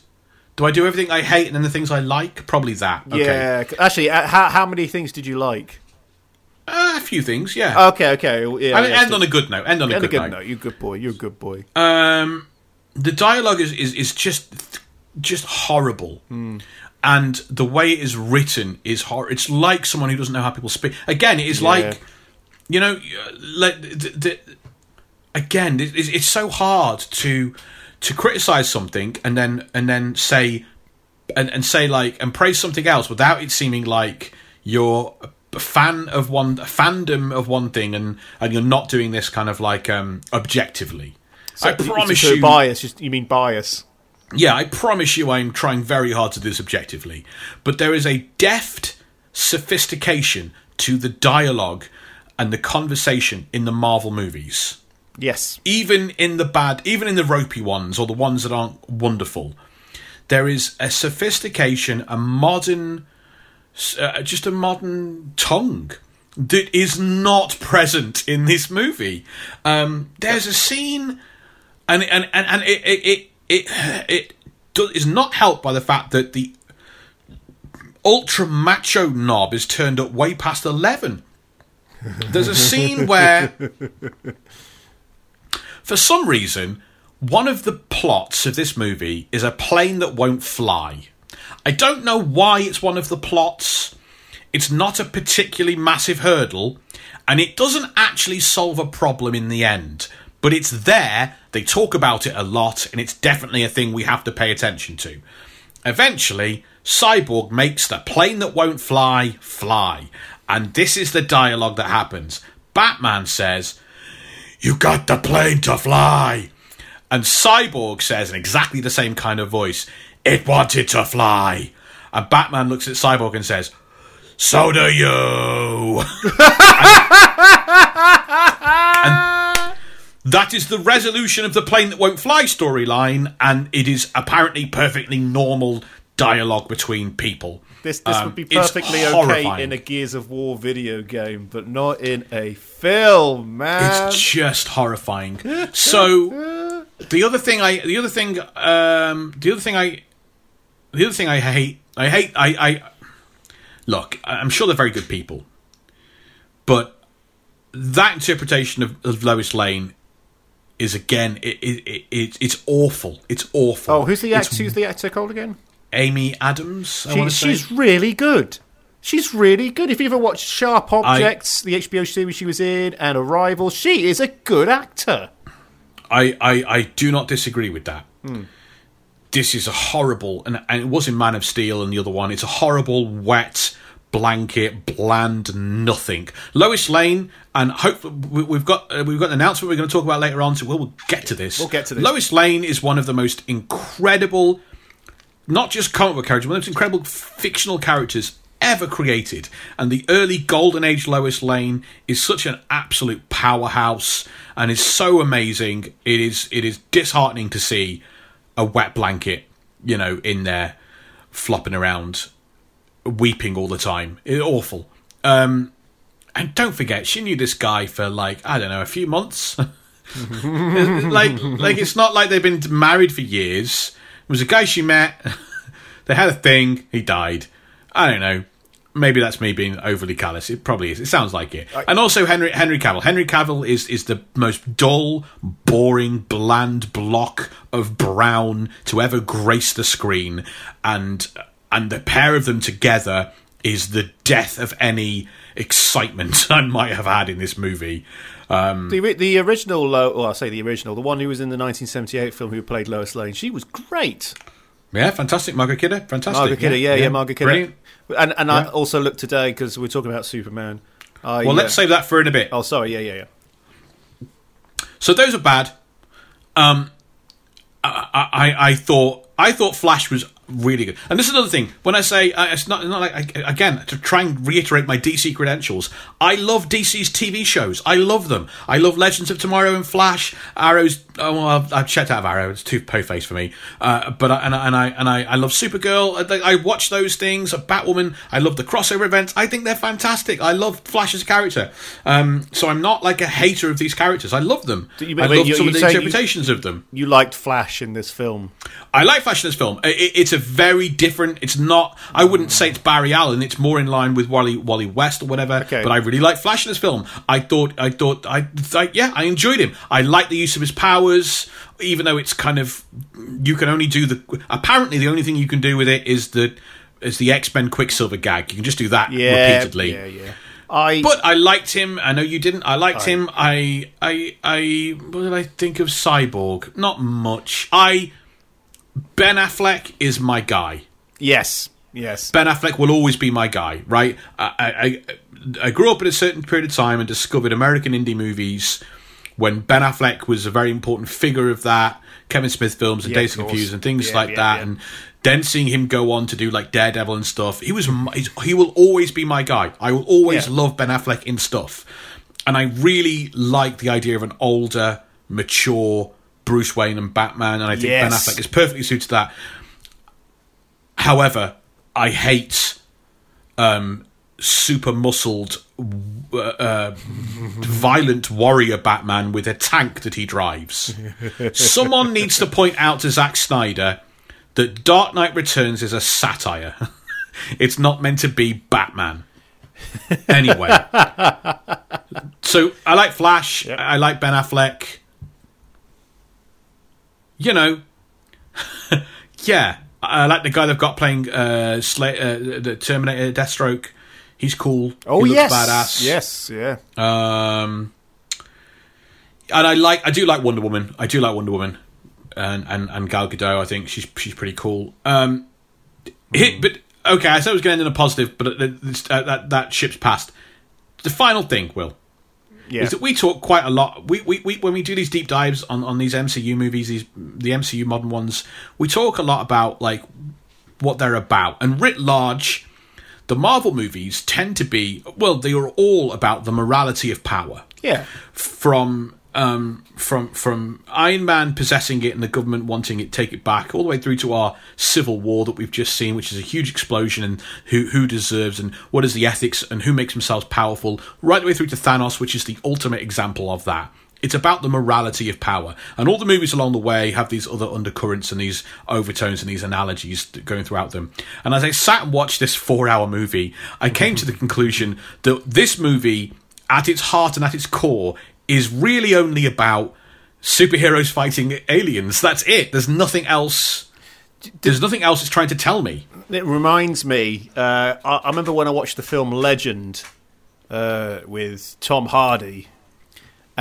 Do I do everything I hate and then the things I like? Probably that. Okay. Yeah, actually, uh, how how many things did you like? Uh, a few things, yeah. Okay, okay, yeah, I mean, yeah, end so- on a good note. End on a end good, a good note. note. You're a good boy. You're a good boy. Um, the dialogue is, is, is just just horrible, and the way it is written is hor. It's like someone who doesn't know how people speak. Again, it is Yeah. like you know, let the, the, again, it, it's it's so hard to to criticize something and then and then say and, and say like and praise something else without it seeming like you're a fan of one a fandom of one thing and and you're not doing this kind of like um objectively. I promise so you, bias. Just, you mean bias? Yeah, I promise you, I'm trying very hard to do this objectively. But there is a deft sophistication to the dialogue and the conversation in the Marvel movies Yes. even in the bad, even in the ropey ones or the ones that aren't wonderful, there is a sophistication, a modern, uh, just a modern tongue that is not present in this movie. Um, there's a scene, and and and, and it it it it, it do, is not helped by the fact that the ultra macho knob is turned up way past eleven. There's a scene where for some reason, one of the plots of this movie is a plane that won't fly. I don't know why it's one of the plots. It's not a particularly massive hurdle, and it doesn't actually solve a problem in the end. But it's there, they talk about it a lot, and it's definitely a thing we have to pay attention to. Eventually, Cyborg makes the plane that won't fly fly. And this is the dialogue that happens. Batman says, You got the plane to fly. And Cyborg says in exactly the same kind of voice, It wanted to fly. And Batman looks at Cyborg and says, So do you. and that is the resolution of the plane that won't fly storyline, and it is apparently perfectly normal dialogue between people. This this Um, would be perfectly okay in a Gears of War video game, but not in a film, man. It's just horrifying. So the other thing I the other thing um the other thing I the other thing I hate I hate I I look I'm sure they're very good people, but that interpretation of, of Lois Lane is again it, it, it, it it's awful. It's awful. oh, who's the actor? Who's the actor called again? Amy Adams. I She, say. she's really good. She's really good. If you ever watched Sharp Objects, the HBO series she was in, and Arrival, she is a good actor. I, I, I do not disagree with that. Hmm. This is a horrible, and, and it was in Man of Steel and the other one. It's a horrible, wet blanket, bland nothing. Lois Lane, and hope we- we've got uh, we've got an announcement we're going to talk about later on. So we'll, we'll get to this. We'll get to this. Lois Lane is one of the most incredible, not just comic book characters, but the most incredible fictional characters ever created. And the early golden age Lois Lane is such an absolute powerhouse and is so amazing. It is it is disheartening to see a wet blanket, you know, in there flopping around, weeping all the time. It's awful. Um, and don't forget, she knew this guy for like I don't know a few months. like like it's not like they've been married for years. It was a guy she met. they had a thing. He died. I don't know. maybe that's me being overly callous. It probably is. It sounds like it. and also Henry Henry Cavill. Henry Cavill is is the most dull, boring, bland block of brown to ever grace the screen, and and the pair of them together is the death of any excitement I might have had in this movie. Um, The, the original, Lo- well, I say the original, the one who was in the 1978 film who played Lois Lane, she was great. yeah, fantastic, Margaret Kidder, fantastic. Margaret Kidder, yeah, yeah, Margaret Kidder. Brilliant. And and I also looked today because we're talking about Superman. I, Well, uh, let's save that for in a bit. Oh, sorry, yeah, yeah, yeah. So those are bad. Um, I, I, I thought I thought Flash was really good, and this is another thing. When I say uh, it's not not like I- again to try and reiterate my DC credentials. I love DC's TV shows. I love them. I love Legends of Tomorrow and Flash. Arrow's. Oh, well, I've, I've checked out of Arrow. It's too po faced for me. Uh, but I, and, I- and I and I, I love Supergirl. I, I watch those things. Batwoman. I love the crossover events. I think they're fantastic. I love Flash as a character. Um, so I'm not like a hater of these characters. I love them. you- I love some of the say you- interpretations of them. You liked Flash in this film. I like Flash in this film. I- I- it's a very different. It's not. I wouldn't say it's Barry Allen. It's more in line with Wally Wally West or whatever. Okay. But I really like Flash in this film. I thought. I thought. I, I. Yeah. I enjoyed him. I like the use of his powers, even though it's kind of. You can only do the. Apparently, the only thing you can do with it is the is the X Men Quicksilver gag. You can just do that Yeah, repeatedly. yeah, yeah. I But I liked him. I know you didn't. I liked him. I, I, I. What did I think of Cyborg? Not much. I. Ben Affleck is my guy. yes, yes. Ben Affleck will always be my guy, right? I, I, I grew up at a certain period of time and discovered American indie movies when Ben Affleck was a very important figure of that. Kevin Smith films and Yeah, Days of. Confused and things Yeah, like yeah, that, and then seeing him go on to do like Daredevil and stuff. He was my- he will always be my guy. I will always love Ben Affleck in stuff, and I really like the idea of an older, mature Bruce Wayne and Batman, and I think Ben Affleck is perfectly suited to that. However, I hate um, super muscled, uh, uh, violent warrior Batman with a tank that he drives. Someone needs to point out to Zack Snyder that Dark Knight Returns is a satire. it's not meant to be Batman. Anyway, so I like Flash. I like Ben Affleck. You know, yeah, I like the guy they've got playing uh, Sla- uh, the Terminator, Deathstroke. He's cool. Oh he looks yes, badass. yes, yeah. Um, and I like, I do like Wonder Woman. I do like Wonder Woman, and and, and Gal Gadot. I think she's she's pretty cool. Um, hit, but okay, I said I was going to end in a positive, but uh, this- uh, that that ship's passed. The final thing, Will, Yeah. is that we talk quite a lot. We, we, we when we do these deep dives on, on these MCU movies, these the MCU modern ones, we talk a lot about like what they're about. And writ large, the Marvel movies tend to be well, they are all about the morality of power yeah. from um, from from Iron Man possessing it and the government wanting it take it back, all the way through to our civil war that we've just seen, which is a huge explosion and who who deserves and what is the ethics and who makes themselves powerful, right the way through to Thanos, which is the ultimate example of that. It's about the morality of power, and all the movies along the way have these other undercurrents and these overtones and these analogies going throughout them. And as I sat and watched this four-hour movie, I came to the conclusion that this movie at its heart and at its core is really only about superheroes fighting aliens. That's it. There's nothing else. There's nothing else it's trying to tell me. It reminds me. Uh, I, I remember when I watched the film Legend uh, with Tom Hardy,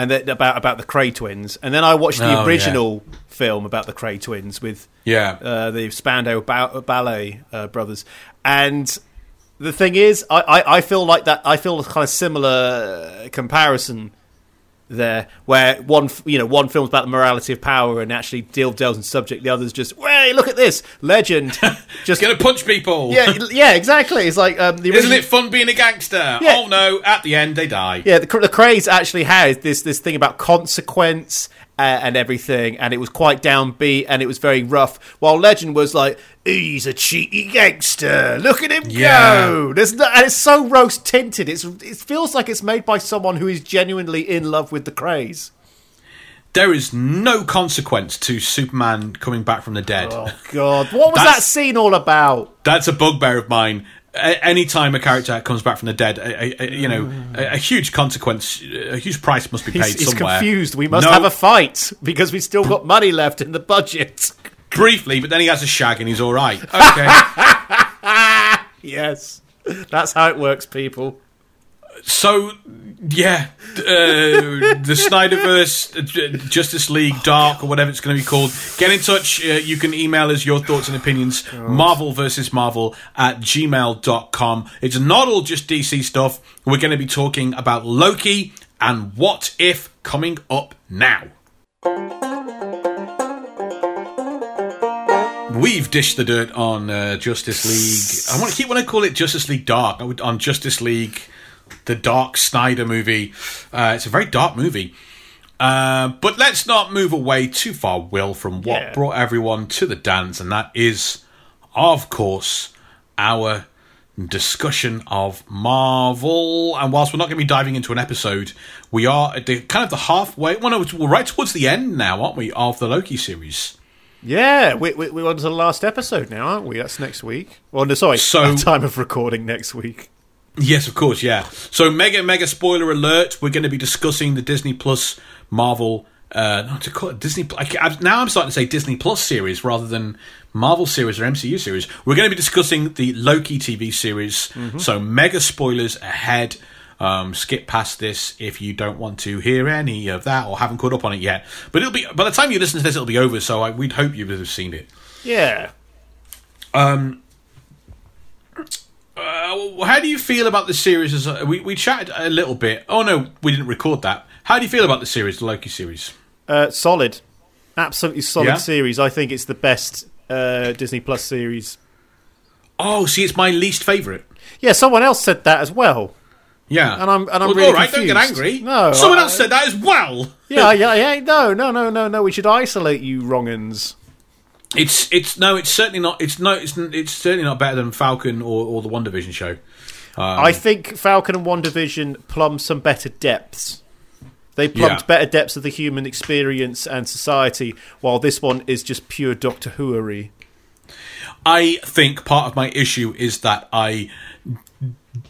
and that, about about the Kray twins, and then I watched the Oh, original film about the Kray twins with Yeah. uh, the Spandau ba- Ballet uh, brothers, and the thing is, I, I, I feel like that. I feel a kind of similar comparison there, where one you know one film's about the morality of power and actually deal delves in subject, the other's just, hey, look at this legend, just Gonna punch people. yeah, yeah, exactly. It's like um, the Isn't it fun being a gangster? Yeah. Oh no! At the end, they die. Yeah, the, the Krays actually has this this thing about consequence and everything, and it was quite downbeat and it was very rough. While Legend was like, he's a cheeky gangster. Look at him Yeah. go. There's no, and it's so rose tinted. It's it feels like it's made by someone who is genuinely in love with the Krays. There is no consequence to Superman coming back from the dead. Oh God, what was that scene all about? That's a bugbear of mine. Anytime a character comes back from the dead, a, a, a, you know, a, a huge consequence, a huge price must be paid He's, he's somewhere. confused. We must No. have a fight because we still got money left in the budget. Briefly, but then he has a shag and he's all right. Okay. Yes, that's how it works, people. So, yeah, uh, the Snyderverse, uh, Justice League, Dark, or whatever it's going to be called. Get in touch. Uh, you can email us your thoughts and opinions. Marvel versus Marvel at gmail.com. It's not all just DC stuff. We're going to be talking about Loki and What If coming up now. We've dished the dirt on uh, Justice League. I want to keep want I call it Justice League Dark. I would- On Justice League, the Dark Snyder movie. Uh, it's a very dark movie. Uh, but let's not move away too far, Will, from what Yeah. brought everyone to the dance, and that is, of course, our discussion of Marvel. And whilst we're not going to be diving into an episode, we are at the kind of the halfway. Well, no, we're right towards the end now, aren't we, of the Loki series? Yeah, we, we, we're on to the last episode now, aren't we? That's next week. Well, no, sorry, So- time of recording next week. Yes, of course, yeah. So, mega, mega spoiler alert: we're going to be discussing the Disney Plus Marvel. Uh, not to call it Disney. I, now I'm starting to say Disney Plus series rather than Marvel series or MCU series. We're going to be discussing the Loki TV series. So, mega spoilers ahead. Um, skip past this if you don't want to hear any of that or haven't caught up on it yet. But it'll be by the time you listen to this, it'll be over. So, I, we'd hope you would have seen it. Yeah. Uh, how do you feel about the series? As a, we we chatted a little bit. Oh no, we didn't record that. How do you feel about the series, the Loki series? Uh, solid. Absolutely solid Yeah? series. I think it's the best uh, Disney Plus series. Oh, see, it's my least favorite. Yeah, someone else said that as well. Yeah, And I'm- and I'm well, really all right. Don't get angry. No, someone I- else said that as well. Yeah, yeah, yeah. No, no, no, no, no. We should isolate you, wrong'uns. It's it's no, it's certainly not. It's no, it's it's certainly not better than Falcon or, or the WandaVision show. Um, I think Falcon and WandaVision plumbed some better depths. They plumbed Yeah. better depths of the human experience and society, while this one is just pure Doctor Whoery. I think part of my issue is that I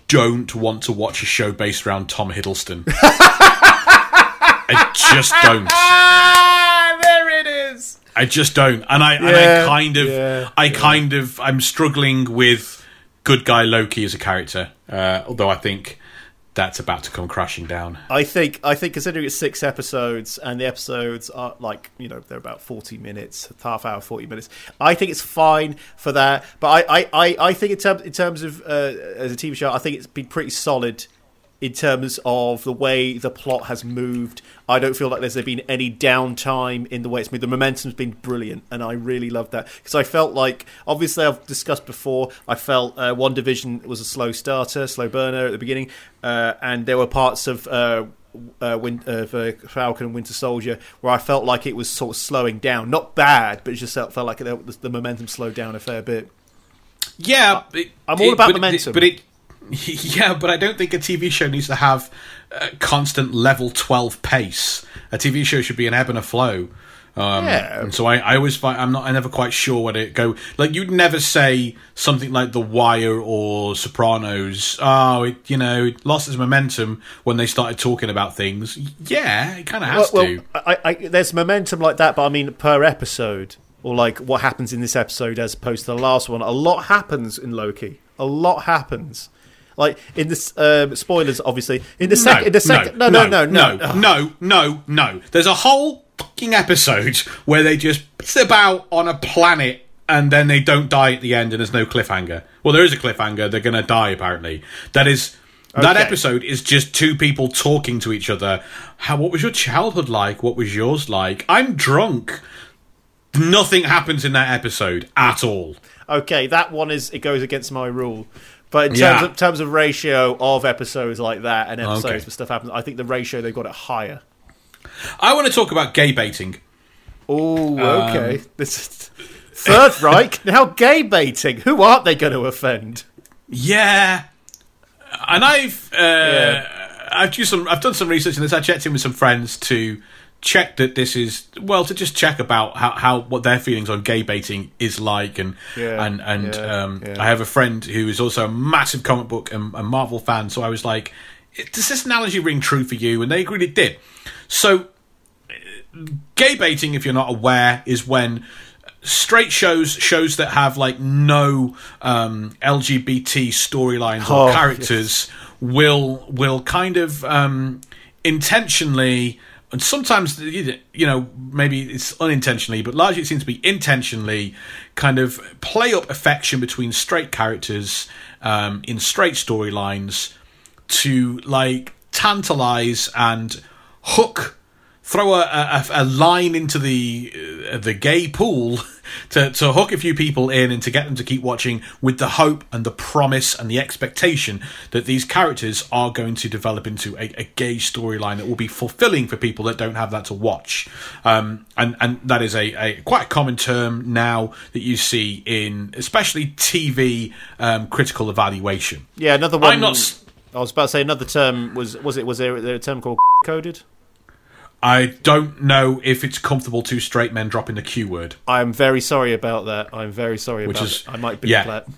don't want to watch a show based around Tom Hiddleston. I just don't. Ah, there it is. I just don't, and I and I kind of, yeah, I kind of, I'm struggling with good guy Loki as a character. Uh, although I think that's about to come crashing down. I think I think considering it's six episodes and the episodes are like you know they're about forty minutes, half hour, forty minutes. I think it's fine for that. But I I, I, I think in terms in terms of uh, as a TV show, I think it's been pretty solid in terms of the way the plot has moved. I don't feel like there's been any downtime in the way it's moved. The momentum's been brilliant, and I really love that because I felt like obviously I've discussed before. I felt uh, WandaVision was a slow starter, slow burner at the beginning, uh, and there were parts of. Uh, uh, Win- uh, Falcon and Winter Soldier, where I felt like it was sort of slowing down. Not bad, but it just felt, felt like the, the momentum slowed down a fair bit. Yeah, it- I'm all it- about but it- momentum. but it, yeah, but I don't think a TV show needs to have a constant level twelve pace. A TV show should be an ebb and a flow. Um, Yeah. And so I, I always find I'm not. I never quite sure where it go. Like you'd never say something like The Wire or Sopranos. Oh, it, you know, it lost its momentum when they started talking about things. Yeah, it kind of has well, to. well I, I, there's momentum like that, but I mean per episode, or like what happens in this episode as opposed to the last one. A lot happens in Loki. A lot happens. Like in this um, spoilers, obviously. In the second, in the second, no, no, no, no, no, no, no, no. There's a whole fucking episode where they just piss about on a planet and then they don't die at the end and there's no cliffhanger. Well, there is a cliffhanger. They're going to die apparently. That is. That episode is just two people talking to each other. How? What was your childhood like? What was yours like? I'm drunk. Nothing happens in that episode at all. Okay, that one is it goes against my rule. But in terms Yeah. of terms of ratio of episodes like that and episodes Okay. where stuff happens, I think the ratio they've got it higher. I want to talk about gay baiting. Oh, okay. This is Third Reich now gay baiting. Who aren't they going to offend? Yeah, and I've uh, I've used some I've done some research on this. I checked in with some friends to check that this is well to just check about how, how what their feelings on gay baiting is like and Yeah, and and yeah, um, yeah. I have a friend who is also a massive comic book and, and Marvel fan so I was like does this analogy ring true for you? And they agreed it did. So gay baiting if you're not aware is when straight shows shows that have like no um, LGBT storylines or Oh, characters will will kind of um, intentionally and sometimes you know maybe it's unintentionally but largely it seems to be intentionally kind of play up affection between straight characters um, in straight storylines to like tantalize and hook throw a, a, a line into the uh, the gay pool to, to hook a few people in and to get them to keep watching with the hope and the promise and the expectation that these characters are going to develop into a, a gay storyline that will be fulfilling for people that don't have that to watch um, and and that is a, a quite a common term now that you see in especially TV um, critical evaluation Yeah, another one. I'm not I was about to say another term was was it was there, there a term called coded? I don't know if it's comfortable to straight men dropping the Q word I am very sorry about that. I'm very sorry Which about is- it. I might be yeah. flat.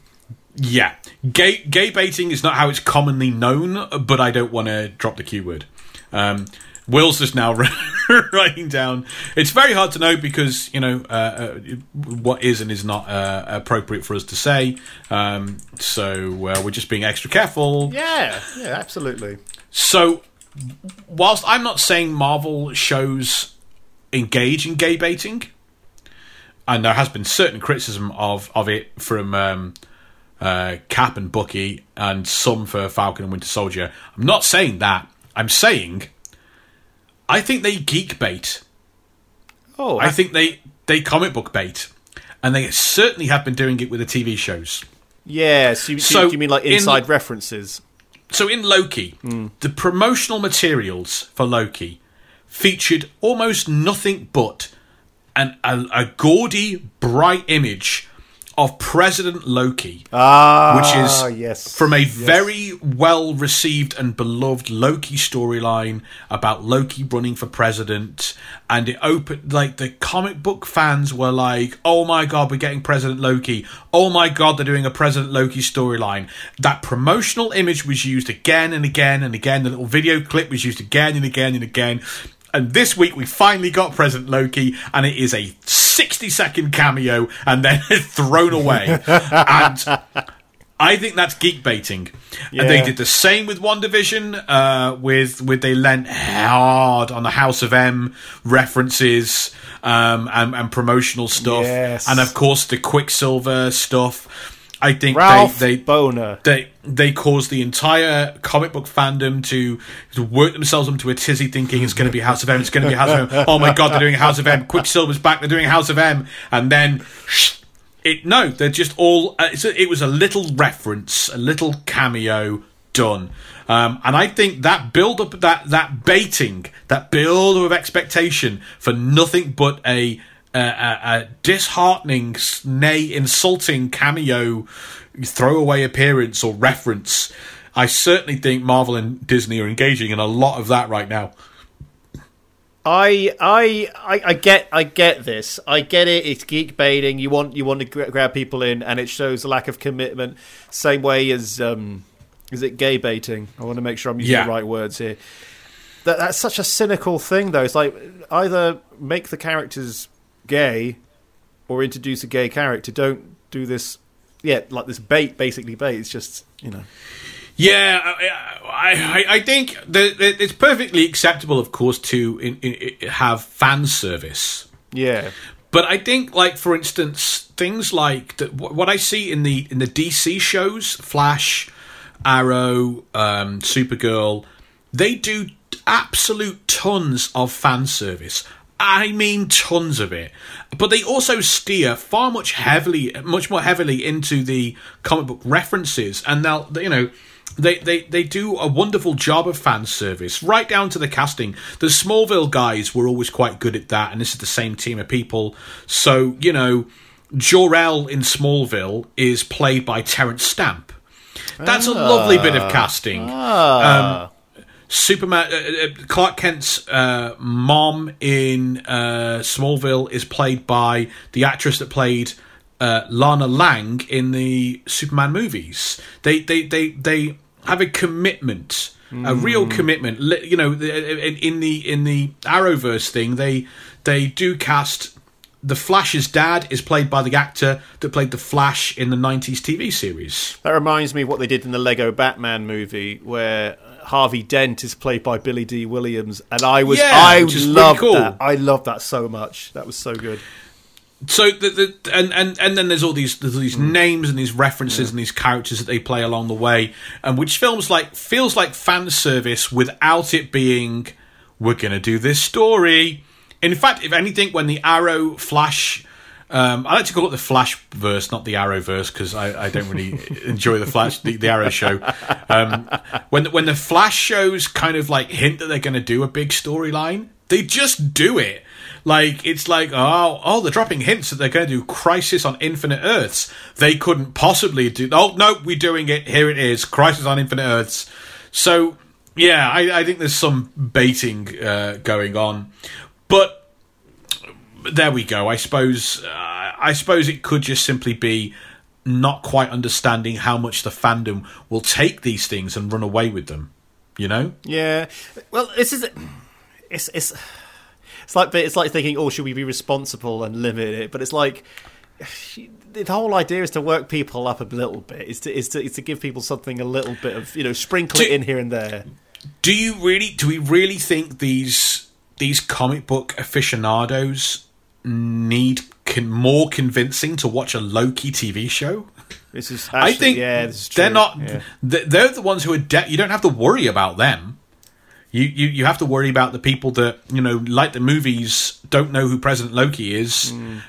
Yeah, gay gay baiting is not how it's commonly known, but I don't want to drop the Q word. Um, Will's just now writing down. It's very hard to know because you know uh, uh, what is and is not uh, appropriate for us to say. Um, so uh, we're just being extra careful. Yeah, yeah, absolutely. So, whilst I'm not saying Marvel shows engage in gay baiting, and there has been certain criticism of of it from um, uh, Cap and Bucky, and some for Falcon and Winter Soldier. I'm not saying that. I'm saying I think they geek bait. Oh, I think they they comic book bait, and they certainly have been doing it with the TV shows. yeah. So, you, So, do you mean like in- inside references? So in Loki, the promotional materials for Loki featured almost nothing but an, a, a gaudy, bright image of President Loki, Ah, which is yes from a very well received and beloved Loki storyline about Loki running for president. And it opened, like, the comic book fans were like, oh my god, we're getting President Loki. Oh my god, they're doing a President Loki storyline. That promotional image was used again and again and again. The little video clip was used again and again and again. And this week we finally got President Loki, and it is a 60 second cameo and then thrown away. and I think that's geek baiting. And they did the same with WandaVision, uh, with with they lent hard on the House of M references um, and, and promotional stuff, Yes. and of course the Quicksilver stuff. I think Ralph they, they Boner. they they caused the entire comic book fandom to, to work themselves up to a tizzy, thinking it's going to be House of M, it's going to be House of M. Oh my god, they're doing House of M. Quicksilver's back, they're doing House of M, and then it no, they're just all. Uh, it's a, it was a little reference, a little cameo done. Um, and I think that build up, that that baiting, that build up of expectation for nothing but a a, disheartening, nay, insulting cameo, throwaway appearance or reference. I certainly think Marvel and Disney are engaging in a lot of that right now. I, I I I get I get this. I get it. It's geek baiting. You want you want to grab people in, and it shows a lack of commitment. Same way as um, is it gay baiting? I want to make sure I'm using Yeah. the right words here. That that's such a cynical thing, though. It's like either make the characters gay, or introduce a gay character. Don't do this. Yeah, like this bait, basically bait. It's just you know. Yeah, I, I, I think it's perfectly acceptable, of course, to in, in, have fan service. Yeah, But I think, like for instance, things like the, what I see in the in the DC shows, Flash, Arrow, um, Supergirl, they do absolute tons of fan service. I mean, tons of it. But they also steer far much heavily, much more heavily into the comic book references, and they'll, you know. They, they they do a wonderful job of fan service, right down to the casting. The Smallville guys were always quite good at that, and this is the same team of people. So you know, Jor-El in Smallville is played by Terence Stamp. That's a lovely bit of casting. ah, Superman, uh, uh, Clark Kent's uh, mom in uh, Smallville is played by the actress that played uh, Lana Lang in the Superman movies. They they they they have a commitment, a real commitment. You know, in, in the in the Arrowverse thing, they they do cast. The Flash's dad is played by the actor that played the Flash in the '90s TV series. That reminds me of what they did in the Lego Batman movie, where Harvey Dent is played by Billy Dee Williams, and I was Yeah, I really loved cool. that. I loved that so much. That was so good. so the, the and, and and then there's all these there's these mm. names and these references and these characters that they play along the way and which films like feels like fan service without it being we're gonna do this story in fact if anything when the arrow flash um, I like to call it the Flash verse, not the Arrow verse, because I, I don't really enjoy the Flash, the, the Arrow show. Um, when when the Flash shows kind of like hint that they're going to do a big storyline, they just do it. Like it's like oh oh they're dropping hints that they're going to do Crisis on Infinite Earths. They couldn't possibly do. Oh no, we're doing it. Here it is, Crisis on Infinite Earths. So yeah, I, I think there's some baiting uh, going on, but there we go. I suppose. Uh, I suppose it could just simply be not quite understanding how much the fandom will take these things and run away with them. You know. Yeah. Well, this is it's it's it's like it's like thinking, oh, should we be responsible and limit it? But it's like the whole idea is to work people up a little bit. Is to is to is to give people something a little bit of you know sprinkle it in here and there. Do you really? Do we really think these these comic book aficionados need con- more convincing to watch a Loki TV show? This is I think yeah, this is true. they're not. Yeah. They're the ones who are. De- you don't have to worry about them. You, you you have to worry about the people that you know, like the movies, don't know who President Loki is, Mm.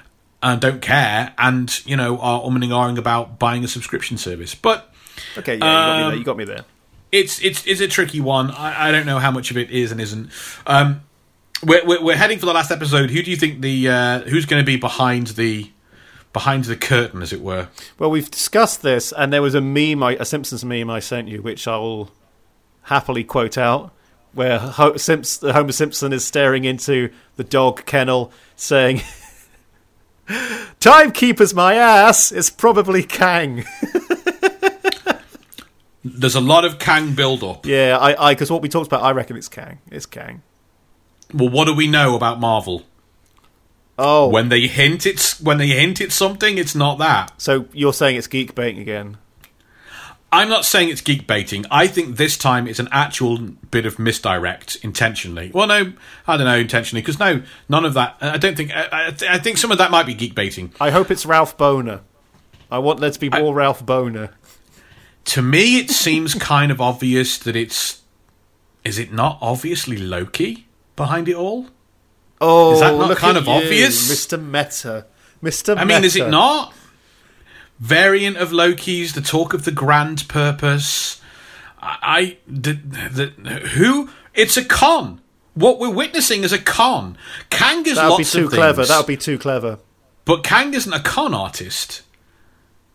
and don't care, and you know are umming and ahhing about buying a subscription service. But Okay, yeah, you got me Um, there. You got me there. it's it's it's a tricky one. I, I don't know how much of it is and isn't. Um, we're, we're we're heading for the last episode. Who do you think the uh, who's going to be behind the behind the curtain, as it were? Well, we've discussed this, and there was a meme, I, a Simpsons meme I sent you, which I will happily quote out, where Ho- Homer Simpson is staring into the dog kennel, saying, "Timekeeper's my ass. It's probably Kang." There's a lot of Kang build up. yeah, I, I, because what we talked about, I reckon it's Kang. It's Kang. Well, what do we know about Marvel? Oh, When they hint it's when they hint it's something, it's not that. so you're saying it's geek baiting again? I'm not saying it's geek baiting. I think this time it's an actual bit of misdirect intentionally. Well, no, I don't know intentionally because no, none of that. I don't think. I, I, I think some of that might be geek baiting. I hope it's Ralph Bohner. I want there to be more Ralph Bohner. To me, it seems kind of obvious that it's. Is it not obviously Loki behind it all? Oh, Is that not kind of you, obvious? Mr. Meta? Mr. I mean, is it not? Variant of Loki's, the talk of the grand purpose. I, I the, the, who? It's a con. What we're witnessing is a con. Kang is That would be too of clever. things, That would be too clever. but Kang isn't a con artist.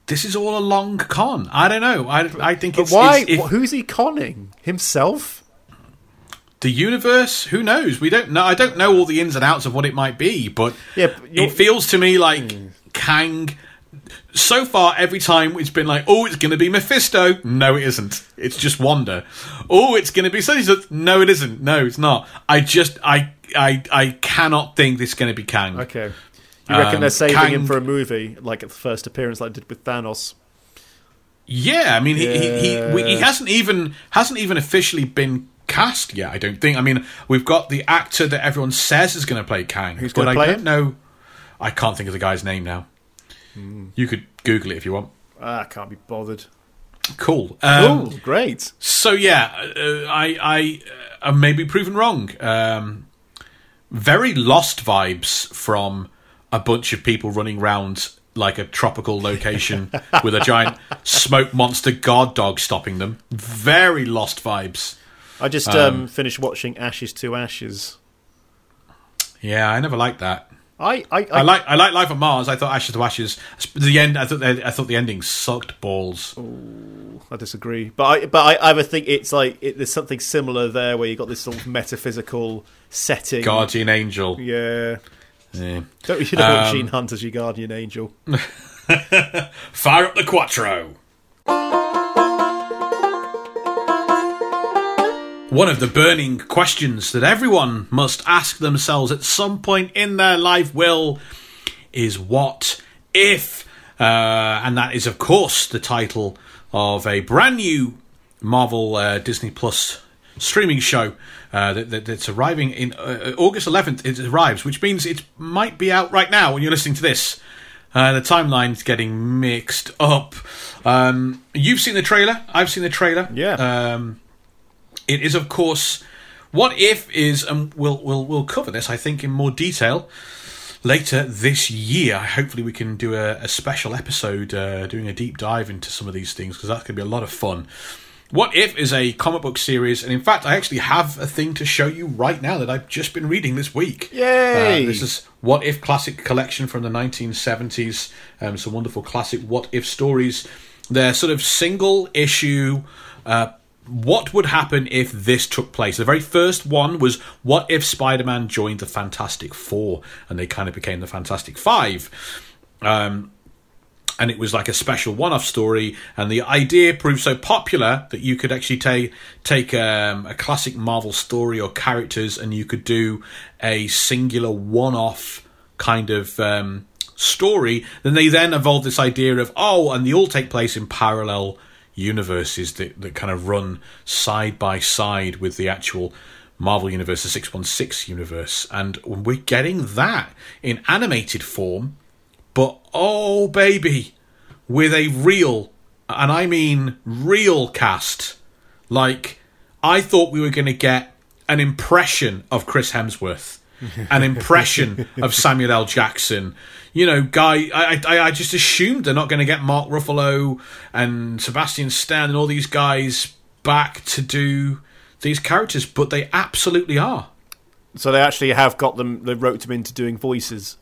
This is all a long con. I don't know. I, I think But it's, why? it's- who's he conning? Himself? The universe. Who knows? We don't know. I don't know all the ins and outs of what it might be, but Yeah, but it feels to me like Kang. So far, every time it's been like, "Oh, it's going to be Mephisto." No, it isn't. It's just Wanda. Oh, it's going to be and. No, it isn't. No, it's not. I just, I, I, I cannot think this is going to be Kang. Okay. You reckon Um, they're saving him for a movie, like at the first appearance, like they did with Thanos? Yeah, I mean, he, he, he, he hasn't even hasn't even officially been cast yet. I don't think. I mean, we've got the actor that everyone says is going to play Kang. Who's but gonna I don't him? know. I can't think of the guy's name now. Hmm. You could Google it if you want. Ah, I can't be bothered. Cool. Um, oh, great. So yeah, uh, I I uh, may be proven wrong. Um, very lost vibes from a bunch of people running around like a tropical location with a giant smoke monster guard dog stopping them. Very lost vibes. I just um, finished watching Ashes to Ashes. Yeah, I never liked that. I, I, I, I like I like Life on Mars. I thought Ashes to Ashes. The end. I thought they, I thought the ending sucked balls. I disagree, but I but I, I think it's like it, there's something similar there where you got this sort of metaphysical setting. Guardian Angel. Yeah. Yeah. Don't you know Um, Gene Hunt as your guardian angel? Fire up the Quattro. One of the burning questions that everyone must ask themselves at some point in their life will is what if? Uh, and that is, of course, the title of a brand new Marvel uh, Disney Plus streaming show uh, that, that, that's arriving in uh, August 11th. It arrives, which means it might be out right now when you're listening to this. Uh, the timeline's getting mixed up. Um, you've seen the trailer. I've seen the trailer. Yeah. Um, it is, of course, what if is, and we'll we'll we'll cover this, I think, in more detail later this year. Hopefully, we can do a, a special episode uh, doing a deep dive into some of these things because that's going to be a lot of fun. What If is a comic book series, and in fact, I actually have a thing to show you right now that I've just been reading this week. Yay! Uh, this is What If Classic Collection from the 1970s. Um, some wonderful classic What If stories. They're sort of single issue. Uh, what would happen if this took place? The very first one was What if Spider Man joined the Fantastic Four and they kind of became the Fantastic Five? Um, and it was like a special one-off story and the idea proved so popular that you could actually take take um, a classic marvel story or characters and you could do a singular one-off kind of um, story then they then evolved this idea of oh and they all take place in parallel universes that, that kind of run side by side with the actual Marvel Universe, the 616 universe. And we're getting that in animated form but oh baby, with a real, and I mean real cast. Like, I thought we were going to get an impression of Chris Hemsworth, an impression of Samuel L. Jackson. You know, guy. I I, I just assumed they're not going to get Mark Ruffalo and Sebastian Stan and all these guys back to do these characters, but they absolutely are. So they actually have got them. They wrote them into doing voices.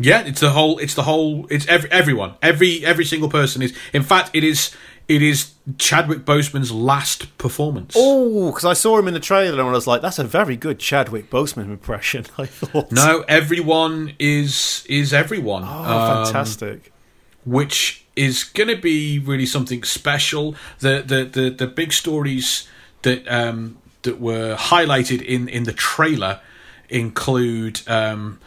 Yeah, it's the whole. It's the whole. It's every everyone. Every every single person is. In fact, it is. It is Chadwick Boseman's last performance. Oh, because I saw him in the trailer and I was like, "That's a very good Chadwick Boseman impression." I thought. No, everyone is is everyone. Oh, Um, fantastic! which is going to be really something special. The the the, the big stories that um, that were highlighted in in the trailer include um,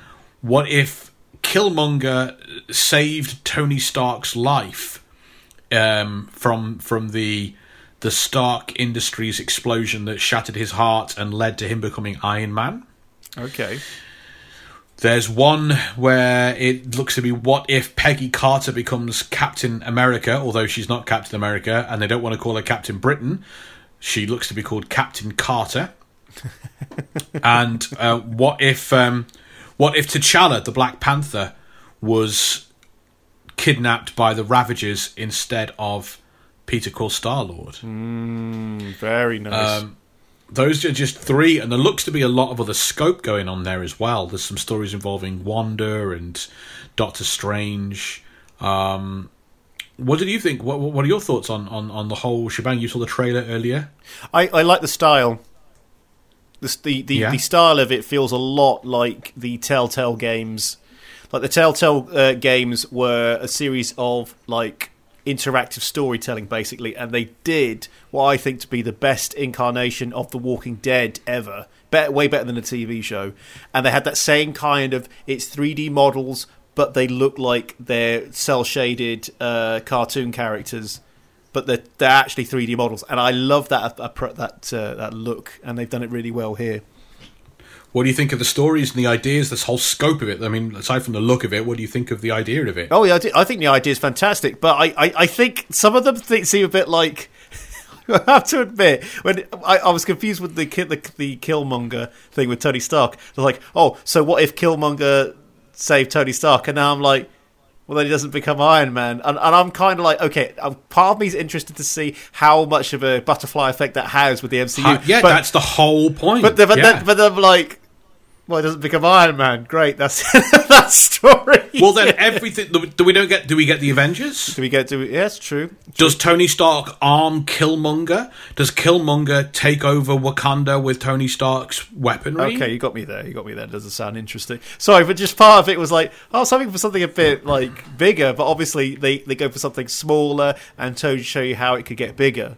what if Killmonger saved Tony Stark's life um, from from the the Stark Industries explosion that shattered his heart and led to him becoming Iron Man. Okay. There's one where it looks to be what if Peggy Carter becomes Captain America, although she's not Captain America, and they don't want to call her Captain Britain. She looks to be called Captain Carter. and uh, what if um, what if T'Challa, the Black Panther, was kidnapped by the Ravagers instead of Peter Quill Star Lord? Very nice. Um, those are just three, and there looks to be a lot of other scope going on there as well. There's some stories involving Wanda and Doctor Strange. Um, what did you think? What, what are your thoughts on, on, on the whole shebang? You saw the trailer earlier. I, I like the style. The the the, Yeah. the style of it feels a lot like the Telltale games. Like the Telltale uh, games were a series of like interactive storytelling, basically, and they did what I think to be the best incarnation of The Walking Dead ever. Better, way better than a TV show. And they had that same kind of it's 3D models, but they look like they're cel shaded uh, cartoon characters but they're, they're actually 3D models, and I love that appro- that uh, that look, and they've done it really well here. What do you think of the stories and the ideas, this whole scope of it? I mean, aside from the look of it, what do you think of the idea of it? Oh yeah, I, think the idea is fantastic, but I, I, I think some of them seem a bit like. I have to admit, when I, I was confused with the, the the Killmonger thing with Tony Stark, they're like, "Oh, so what if Killmonger saved Tony Stark?" And now I'm like, "Well, then he doesn't become Iron Man." And, and I'm kind of like, "Okay, um, part of me's interested to see how much of a butterfly effect that has with the MCU." Ha- yeah, but, that's the whole point. But then, but, yeah. then, but I'm like, Well, it doesn't become Iron Man. Great, that's that story. Well, then everything. Do we don't get? Do we get the Avengers? do we get to? Yes, true. Does Tony Stark arm Killmonger? Does Killmonger take over Wakanda with Tony Stark's weaponry? Okay, you got me there. You got me there. Doesn't sound interesting. Sorry, but just part of it was like, oh, something for something a bit like bigger. But obviously, they they go for something smaller and to show you how it could get bigger.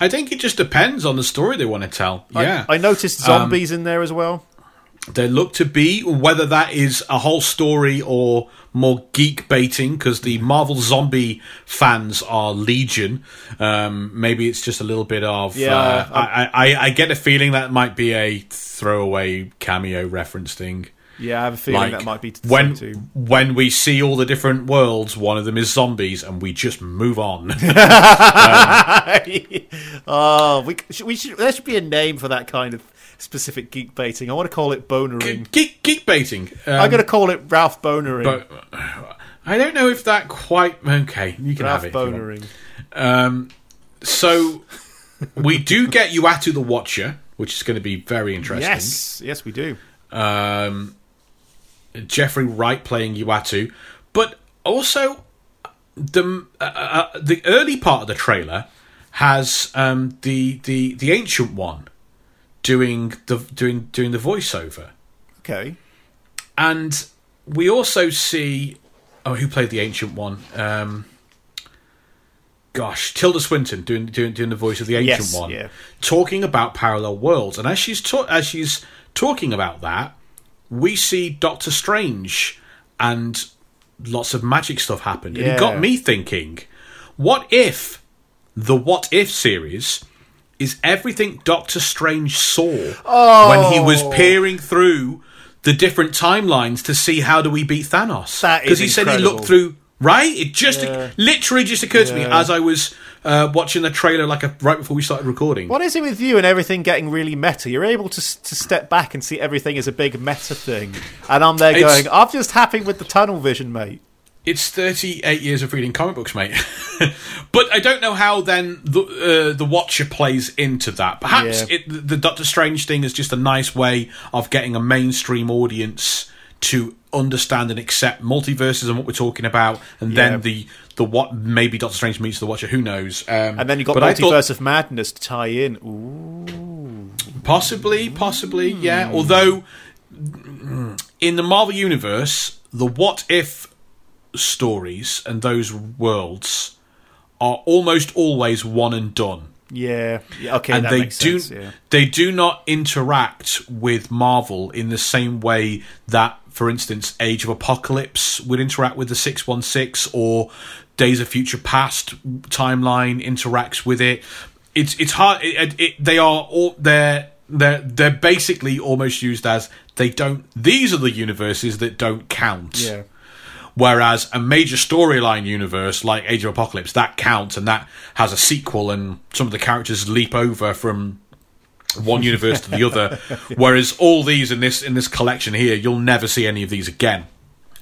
I think it just depends on the story they want to tell. I- Yeah, I, noticed um, zombies in there as well. They look to be whether that is a whole story or more geek baiting because the Marvel zombie fans are legion. Um, maybe it's just a little bit of. Yeah, uh, I, I, I get a feeling that might be a throwaway cameo reference thing. Yeah, I have a feeling Like that might be to when too. when we see all the different worlds, one of them is zombies, and we just move on. oh, we we should. There should be a name for that kind of specific geek baiting. I want to call it bonering. geek geek baiting. Um, I'm going to call it Ralph bonering. but I don't know if that quite okay. You can Ralph have it. if you want. bonering. Um, so we do get Uatu the Watcher, which is going to be very interesting. Yes, yes, we do. Um, Jeffrey Wright playing Uatu, but also the uh, uh, the early part of the trailer has um, the the the ancient one doing the doing doing the voiceover, Okay. and we also see oh who played the ancient one. Um, gosh, Tilda Swinton doing doing doing the voice of the ancient Yes, one, yeah. talking about parallel worlds. And as she's ta- as she's talking about that, we see Doctor Strange and lots of magic stuff happen. And it got me thinking, what if the What If series is everything Doctor Strange saw when he was Oh. peering through the different timelines to see how do we beat Thanos? Because he said he looked through. Right, it just Yeah. literally just occurred to me as I was uh, watching the trailer, like a, right before we started recording. What is it with you and everything getting really meta? You're able to to step back and see everything as a big meta thing, and I'm there It's- going, I'm just happy with the tunnel vision, mate. It's 38 years of reading comic books, mate. but I don't know how then the uh, the Watcher plays into that. Perhaps Yeah. it, the Doctor Strange thing is just a nice way of getting a mainstream audience to understand and accept multiverses and what we're talking about, and Yeah. then the the what maybe Doctor Strange meets the Watcher. Who knows? Um, And then you got I thought- multiverse of madness to tie in. Ooh, Possibly, possibly, yeah. Although mm, in the Marvel universe, the what if stories and those worlds are almost always one and done. yeah, okay, and that they makes do sense. Yeah. they do not interact with Marvel in the same way that, for instance, Age of Apocalypse would interact with the six one six or Days of Future Past timeline interacts with it. It's it's hard. It, it, they are all they're they're they're basically almost used as they don't. These are the universes that don't count. Yeah. Whereas a major storyline universe like Age of Apocalypse that counts and that has a sequel and some of the characters leap over from one universe to the other. Whereas all these in this in this collection here, you'll never see any of these again.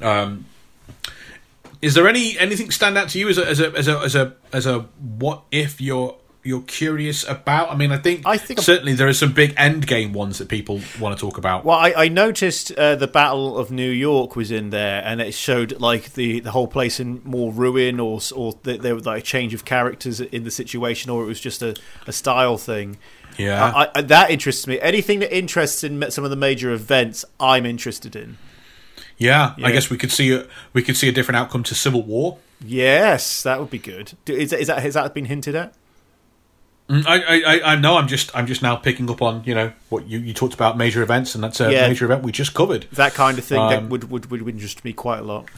Um, is there any anything stand out to you as a as a as a as a, as a what if you're you're curious about? I mean, I think I think I'm- certainly there are some big end game ones that people want to talk about. Well, I, I noticed uh, the Battle of New York was in there, and it showed like the, the whole place in more ruin, or or th- there was like a change of characters in the situation, or it was just a, a style thing. Yeah. I, I, that interests me. Anything that interests in some of the major events, I'm interested in. Yeah, Yeah. I guess we could see a we could see a different outcome to Civil War. Yes, that would be good. Do- Is that has that been hinted at? Mm, I, I, I- I know. I'm just I'm just now picking up on you know what you, you talked about major events, and that's a Yeah. major event we just covered. That kind of thing that Um, would, would would interest me quite a lot.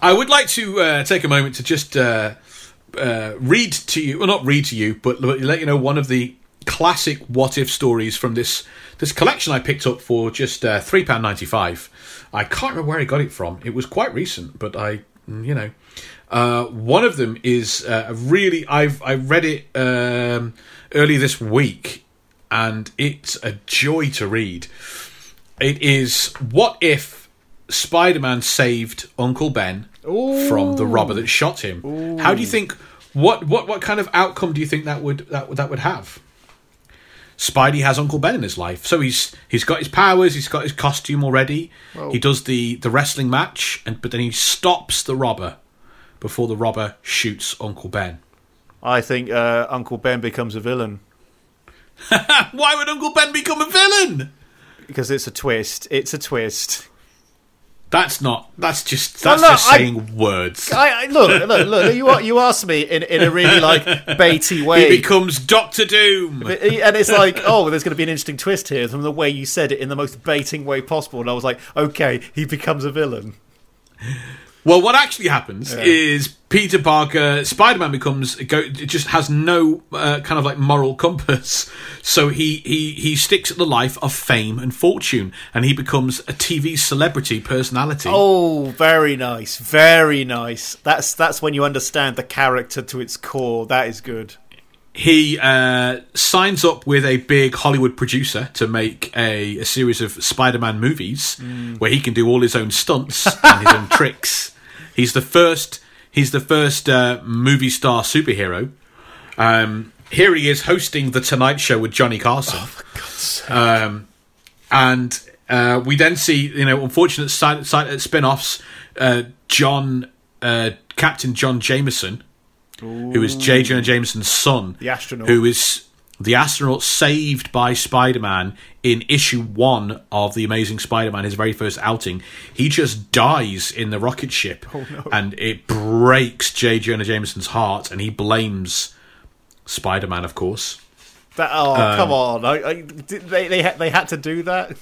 I would like to uh, take a moment to just uh, uh, read to you, well, not read to you, but let you know one of the classic what if stories from this this collection I picked up for just uh, three pound ninety five. I can't remember where I got it from. It was quite recent, but I, mm, you know, uh, one of them is uh, really I've I read it um, early this week, and it's a joy to read. It is what if Spider Man saved Uncle Ben from the robber that shot him? How do you think? What what what kind of outcome do you think that would that that would have? Spidey has Uncle Ben in his life, so he's he's got his powers, he's got his costume already. Well- he does the the wrestling match, and but then he stops the robber before the robber shoots Uncle Ben. I think uh, Uncle Ben becomes a villain Why would Uncle Ben become a villain? because it's a twist. It's a twist. That's not. That's just. That's look, just I- saying words. I, I look, look, look. You you asked me in in a really like baity way. He becomes Doctor Doom. and it's like, oh, there's going to be an interesting twist here from the way you said it in the most baiting way possible. And I was like, okay, he becomes a villain. Well, what actually happens is Peter Parker, Spider Man becomes go, just has no uh, kind of like moral compass. So he, he he sticks at the life of fame and fortune, and he becomes a TV celebrity personality. Oh, very nice, very nice. That's that's when you understand the character to its core. That is good. He uh, signs up with a big Hollywood producer to make a, a series of Spider Man movies where he can do all his own stunts and his own tricks. He's the first. He's the first uh, movie star superhero. Um, here he is hosting the Tonight Show with Johnny Carson. Um, and uh, we then see, you know, unfortunate side, side, spin-offs. Uh, John, uh, Captain John Jameson, who is J. Jonah Jameson's son, The astronaut. who is the astronaut saved by Spider-Man in issue one of the Amazing Spider-Man, his very first outing. He just dies in the rocket ship, and it breaks J. Jonah Jameson's heart, and he blames Spider-Man, of course. That, oh, Um, come on! I, I, they they had, they had to do that.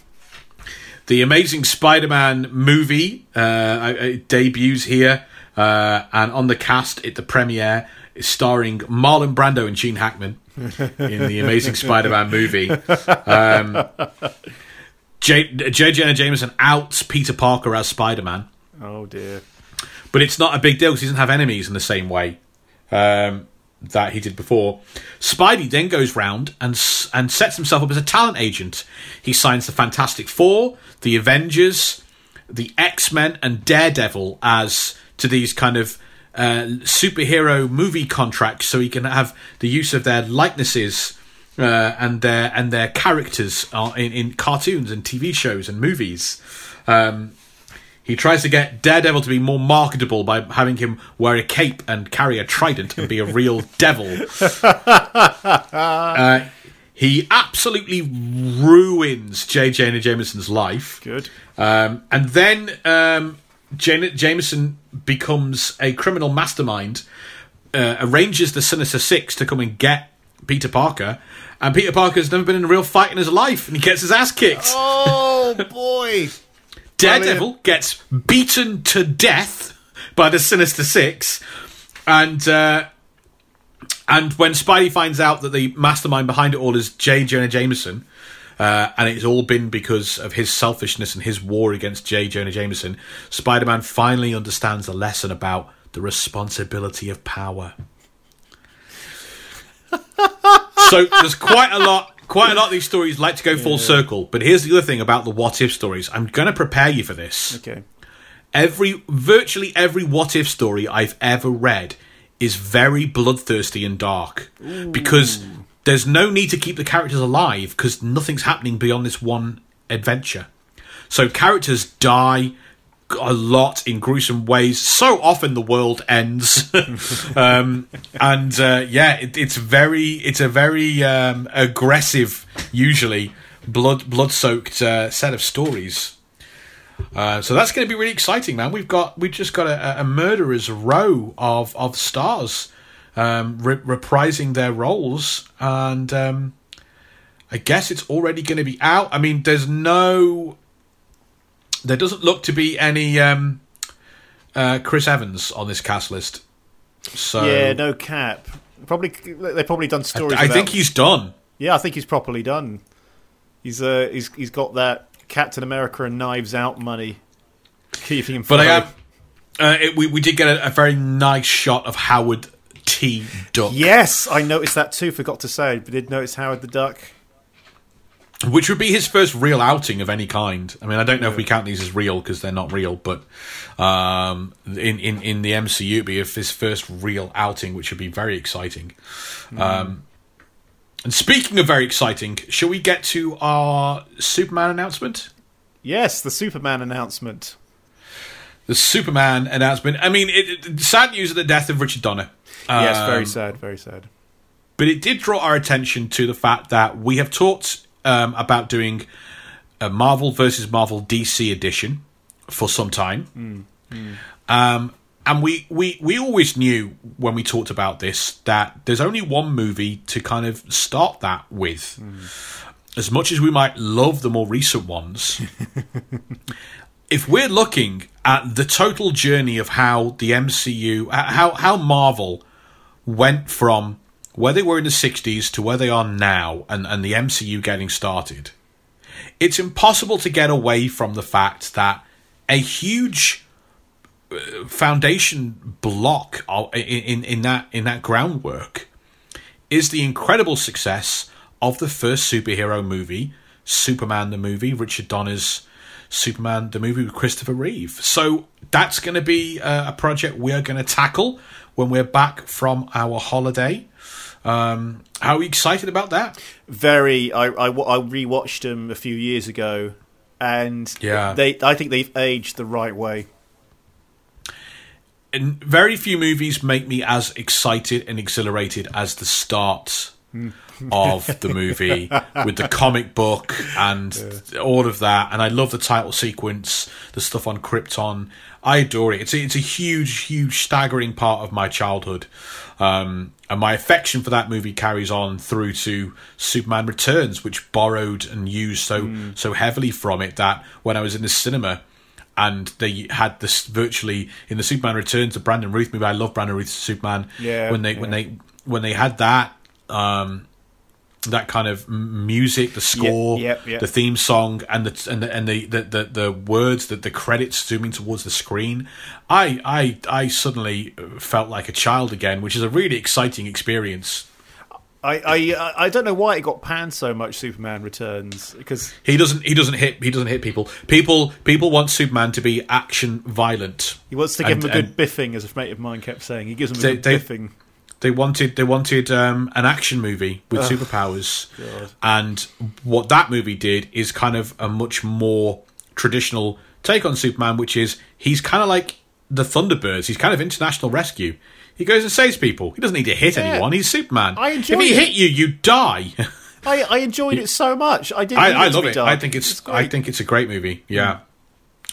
The Amazing Spider-Man movie uh, uh, debuts here, uh, and on the cast at the premiere is starring Marlon Brando and Gene Hackman in the Amazing Spider-Man movie. Um, J. J. Jonah Jameson outs Peter Parker as Spider-Man, Oh dear. but it's not a big deal because he doesn't have enemies in the same way um, that he did before. Spidey then goes round and and sets himself up as a talent agent. He signs the Fantastic Four, the Avengers, the X Men, and Daredevil as to these kind of uh, superhero movie contracts, so he can have the use of their likenesses. Uh, and their and their characters in, in cartoons and TV shows and movies. Um, he tries to get Daredevil to be more marketable by having him wear a cape and carry a trident and be a real devil. Uh, he absolutely ruins J.J. and Jameson's life. Good. Um, and then um, Jameson becomes a criminal mastermind, uh, arranges the Sinister Six to come and get Peter Parker. And Peter Parker's never been in a real fight in his life, and he gets his ass kicked. Oh boy. Daredevil gets beaten to death by the Sinister Six, and uh, and when Spidey finds out that the mastermind behind it all is J. Jonah Jameson, uh, and it's all been because of his selfishness and his war against J. Jonah Jameson, Spider-Man finally understands the lesson about the responsibility of power. so there's quite a lot. Quite a lot of these stories like to go full circle, but here's the other thing about the what if stories. I'm going to prepare you for this Okay. every virtually every what if story I've ever read is very bloodthirsty and dark because there's no need to keep the characters alive because nothing's happening beyond this one adventure. So characters die a lot in gruesome ways. So often the world ends, um, and uh, yeah, it, it's very it's a very um, aggressive, usually blood blood soaked uh, set of stories. Uh, so that's going to be really exciting, man. We've got we've just got a, a murderer's row of of stars um, re- reprising their roles, and um, I guess it's already going to be out. I mean, there's no, there doesn't look to be any um, uh, Chris Evans on this cast list. So Yeah, no cap. Probably they've probably done stories. I about- think he's done. Yeah, I think he's properly done. He's uh he's he's got that Captain America and Knives Out money keeping him. But I am. Uh, it, we we did get a, a very nice shot of Howard T. Duck. Yes, I noticed that too. Forgot to say, but did notice Howard the Duck. Which would be his first real outing of any kind. I mean, I don't know if we count these as real because they're not real, but um, in, in, in the MCU, it'd be his first real outing, which would be very exciting. Um, And speaking of very exciting, shall we get to our Superman announcement? Yes, the Superman announcement. The Superman announcement. I mean, it, it, sad news of the death of Richard Donner. yes, very Um, sad, very sad. but it did draw our attention to the fact that we have talked um, about doing a Marvel versus Marvel DC edition for some time. Um, and we, we, we always knew when we talked about this that there's only one movie to kind of start that with. As much as we might love the more recent ones, if we're looking at the total journey of how the MCU, how, how Marvel went from where they were in the 60s to where they are now and, and the MCU getting started, it's impossible to get away from the fact that a huge uh, foundation block in, in, in that in that groundwork is the incredible success of the first superhero movie, Superman the movie, Richard Donner's Superman the movie with Christopher Reeve. So that's going to be uh, a project we are going to tackle when we're back from our holiday. Um, how are we excited about that? Very. I, I, I rewatched them a few years ago, and Yeah. they. I think they've aged the right way. and very few movies make me as excited and exhilarated as the start of the movie with the comic book and all of that. And I love the title sequence, the stuff on Krypton. I adore it. It's a, it's a huge, huge, staggering part of my childhood. Um, and my affection for that movie carries on through to Superman Returns, which borrowed and used so so heavily from it that when I was in the cinema, and they had this virtually in the Superman Returns, the Brandon Routh movie. I love Brandon Routh's Superman. Yeah, when they when they when they had that um, that kind of music, the score, yep, yep. the theme song, and the and the and the the, the, the words that the credits zooming towards the screen. I I I suddenly felt like a child again, which is a really exciting experience. I, I I don't know why it got panned so much. Superman Returns because He doesn't he doesn't hit he doesn't hit people. People people want Superman to be action violent. he wants to give And- him a good and- biffing, as a mate of mine kept saying. He gives him a They- good they- biffing. They wanted they wanted um, an action movie with superpowers, and what that movie did is kind of a much more traditional take on Superman, which is he's kind of like the Thunderbirds. He's kind of international rescue. He goes and saves people. He doesn't need to hit Yeah. anyone. He's Superman. I enjoy if he it. hit you, you die. I, I enjoyed it so much. I didn't. I, I love it. dark. I think it's. Mm. I think it's a great movie. Yeah,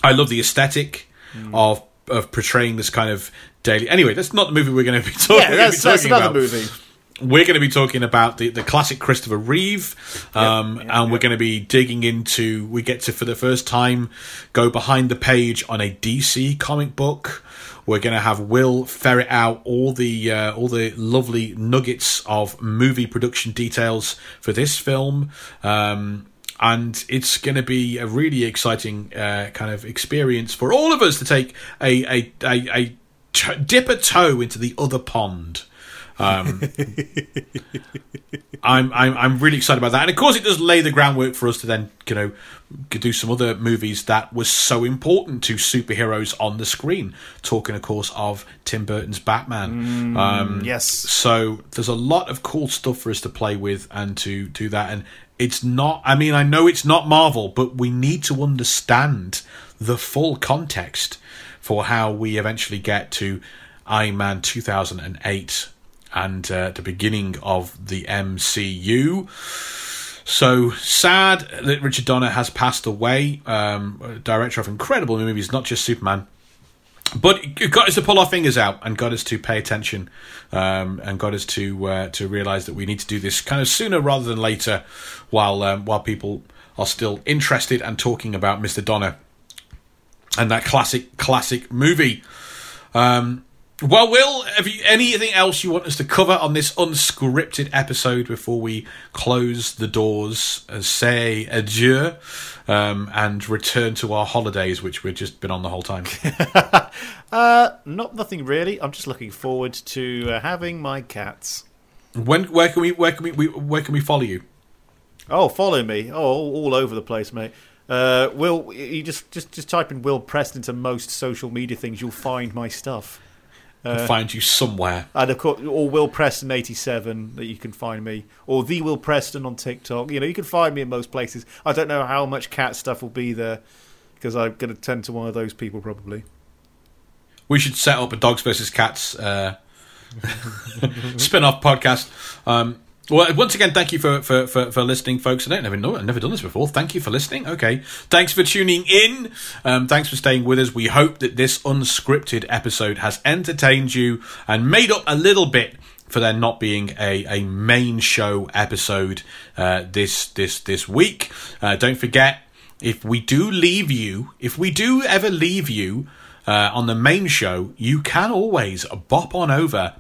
I love the aesthetic of of portraying this kind of daily. Anyway, that's not the movie we're going to be talking. About. Yeah, that's, gonna that's another about. movie. We're going to be talking about the, the classic Christopher Reeve, um, yep, and we're going to be digging into. We get to for the first time go behind the page on a DC comic book. We're going to have Will ferret out all the uh, all the lovely nuggets of movie production details for this film. Um, and it's going to be a really exciting uh, kind of experience for all of us to take a a, a, a t- dip a toe into the other pond. Um, I'm, I'm I'm really excited about that, and of course, it does lay the groundwork for us to then you know do some other movies that was so important to superheroes on the screen. Talking, of course, of Tim Burton's Batman. um, yes. So there's a lot of cool stuff for us to play with and to do that, and it's not. I mean, I know it's not Marvel, but we need to understand the full context for how we eventually get to Iron Man 2008 and uh, the beginning of the MCU. So sad that Richard Donner has passed away, um, director of incredible movies, not just Superman. But it got us to pull our fingers out and got us to pay attention, um, and got us to uh, to realise that we need to do this kind of sooner rather than later, while um, while people are still interested and talking about Mister Donner and that classic classic movie. Um, well, Will, have you anything else you want us to cover on this unscripted episode before we close the doors, and say adieu, um, and return to our holidays, which we've just been on the whole time? Uh, not nothing really. I'm just looking forward to uh, having my cats. when, where can we, where can we, we, where can we follow you? Oh, follow me! Oh, all, all over the place, mate. Uh, Will, you just just just type in Will Preston into most social media things. You'll find my stuff. Can find you somewhere. And of course, or Will Preston eighty seven that you can find me, or the Will Preston on TikTok. You know, you can find me in most places. I don't know how much cat stuff will be there because I'm going to tend to one of those people probably. We should set up a dogs versus cats uh, spin-off podcast. Um, well, once again, thank you for, for, for, for listening, folks. I don't never know, I've never done this before. Thank you for listening. Okay, thanks for tuning in. Um, thanks for staying with us. We hope that this unscripted episode has entertained you and made up a little bit for there not being a, a main show episode uh, this this this week. Uh, don't forget, if we do leave you, if we do ever leave you uh, on the main show, you can always bop on over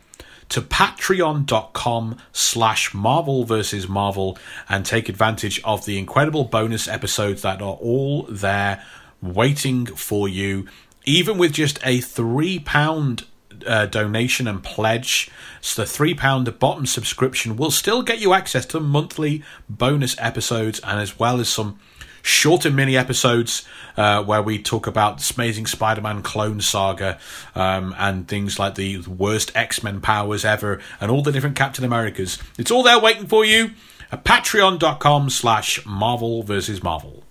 to patreon.com slash marvel versus marvel and take advantage of the incredible bonus episodes that are all there waiting for you. Even with just a three pound uh, donation and pledge so the three pound bottom subscription will still get you access to monthly bonus episodes and as well as some shorter mini episodes uh, where we talk about this amazing Spider-Man clone saga um, and things like the worst X-Men powers ever and all the different Captain Americas. It's all there waiting for you at patreon.com slash Marvel versus Marvel.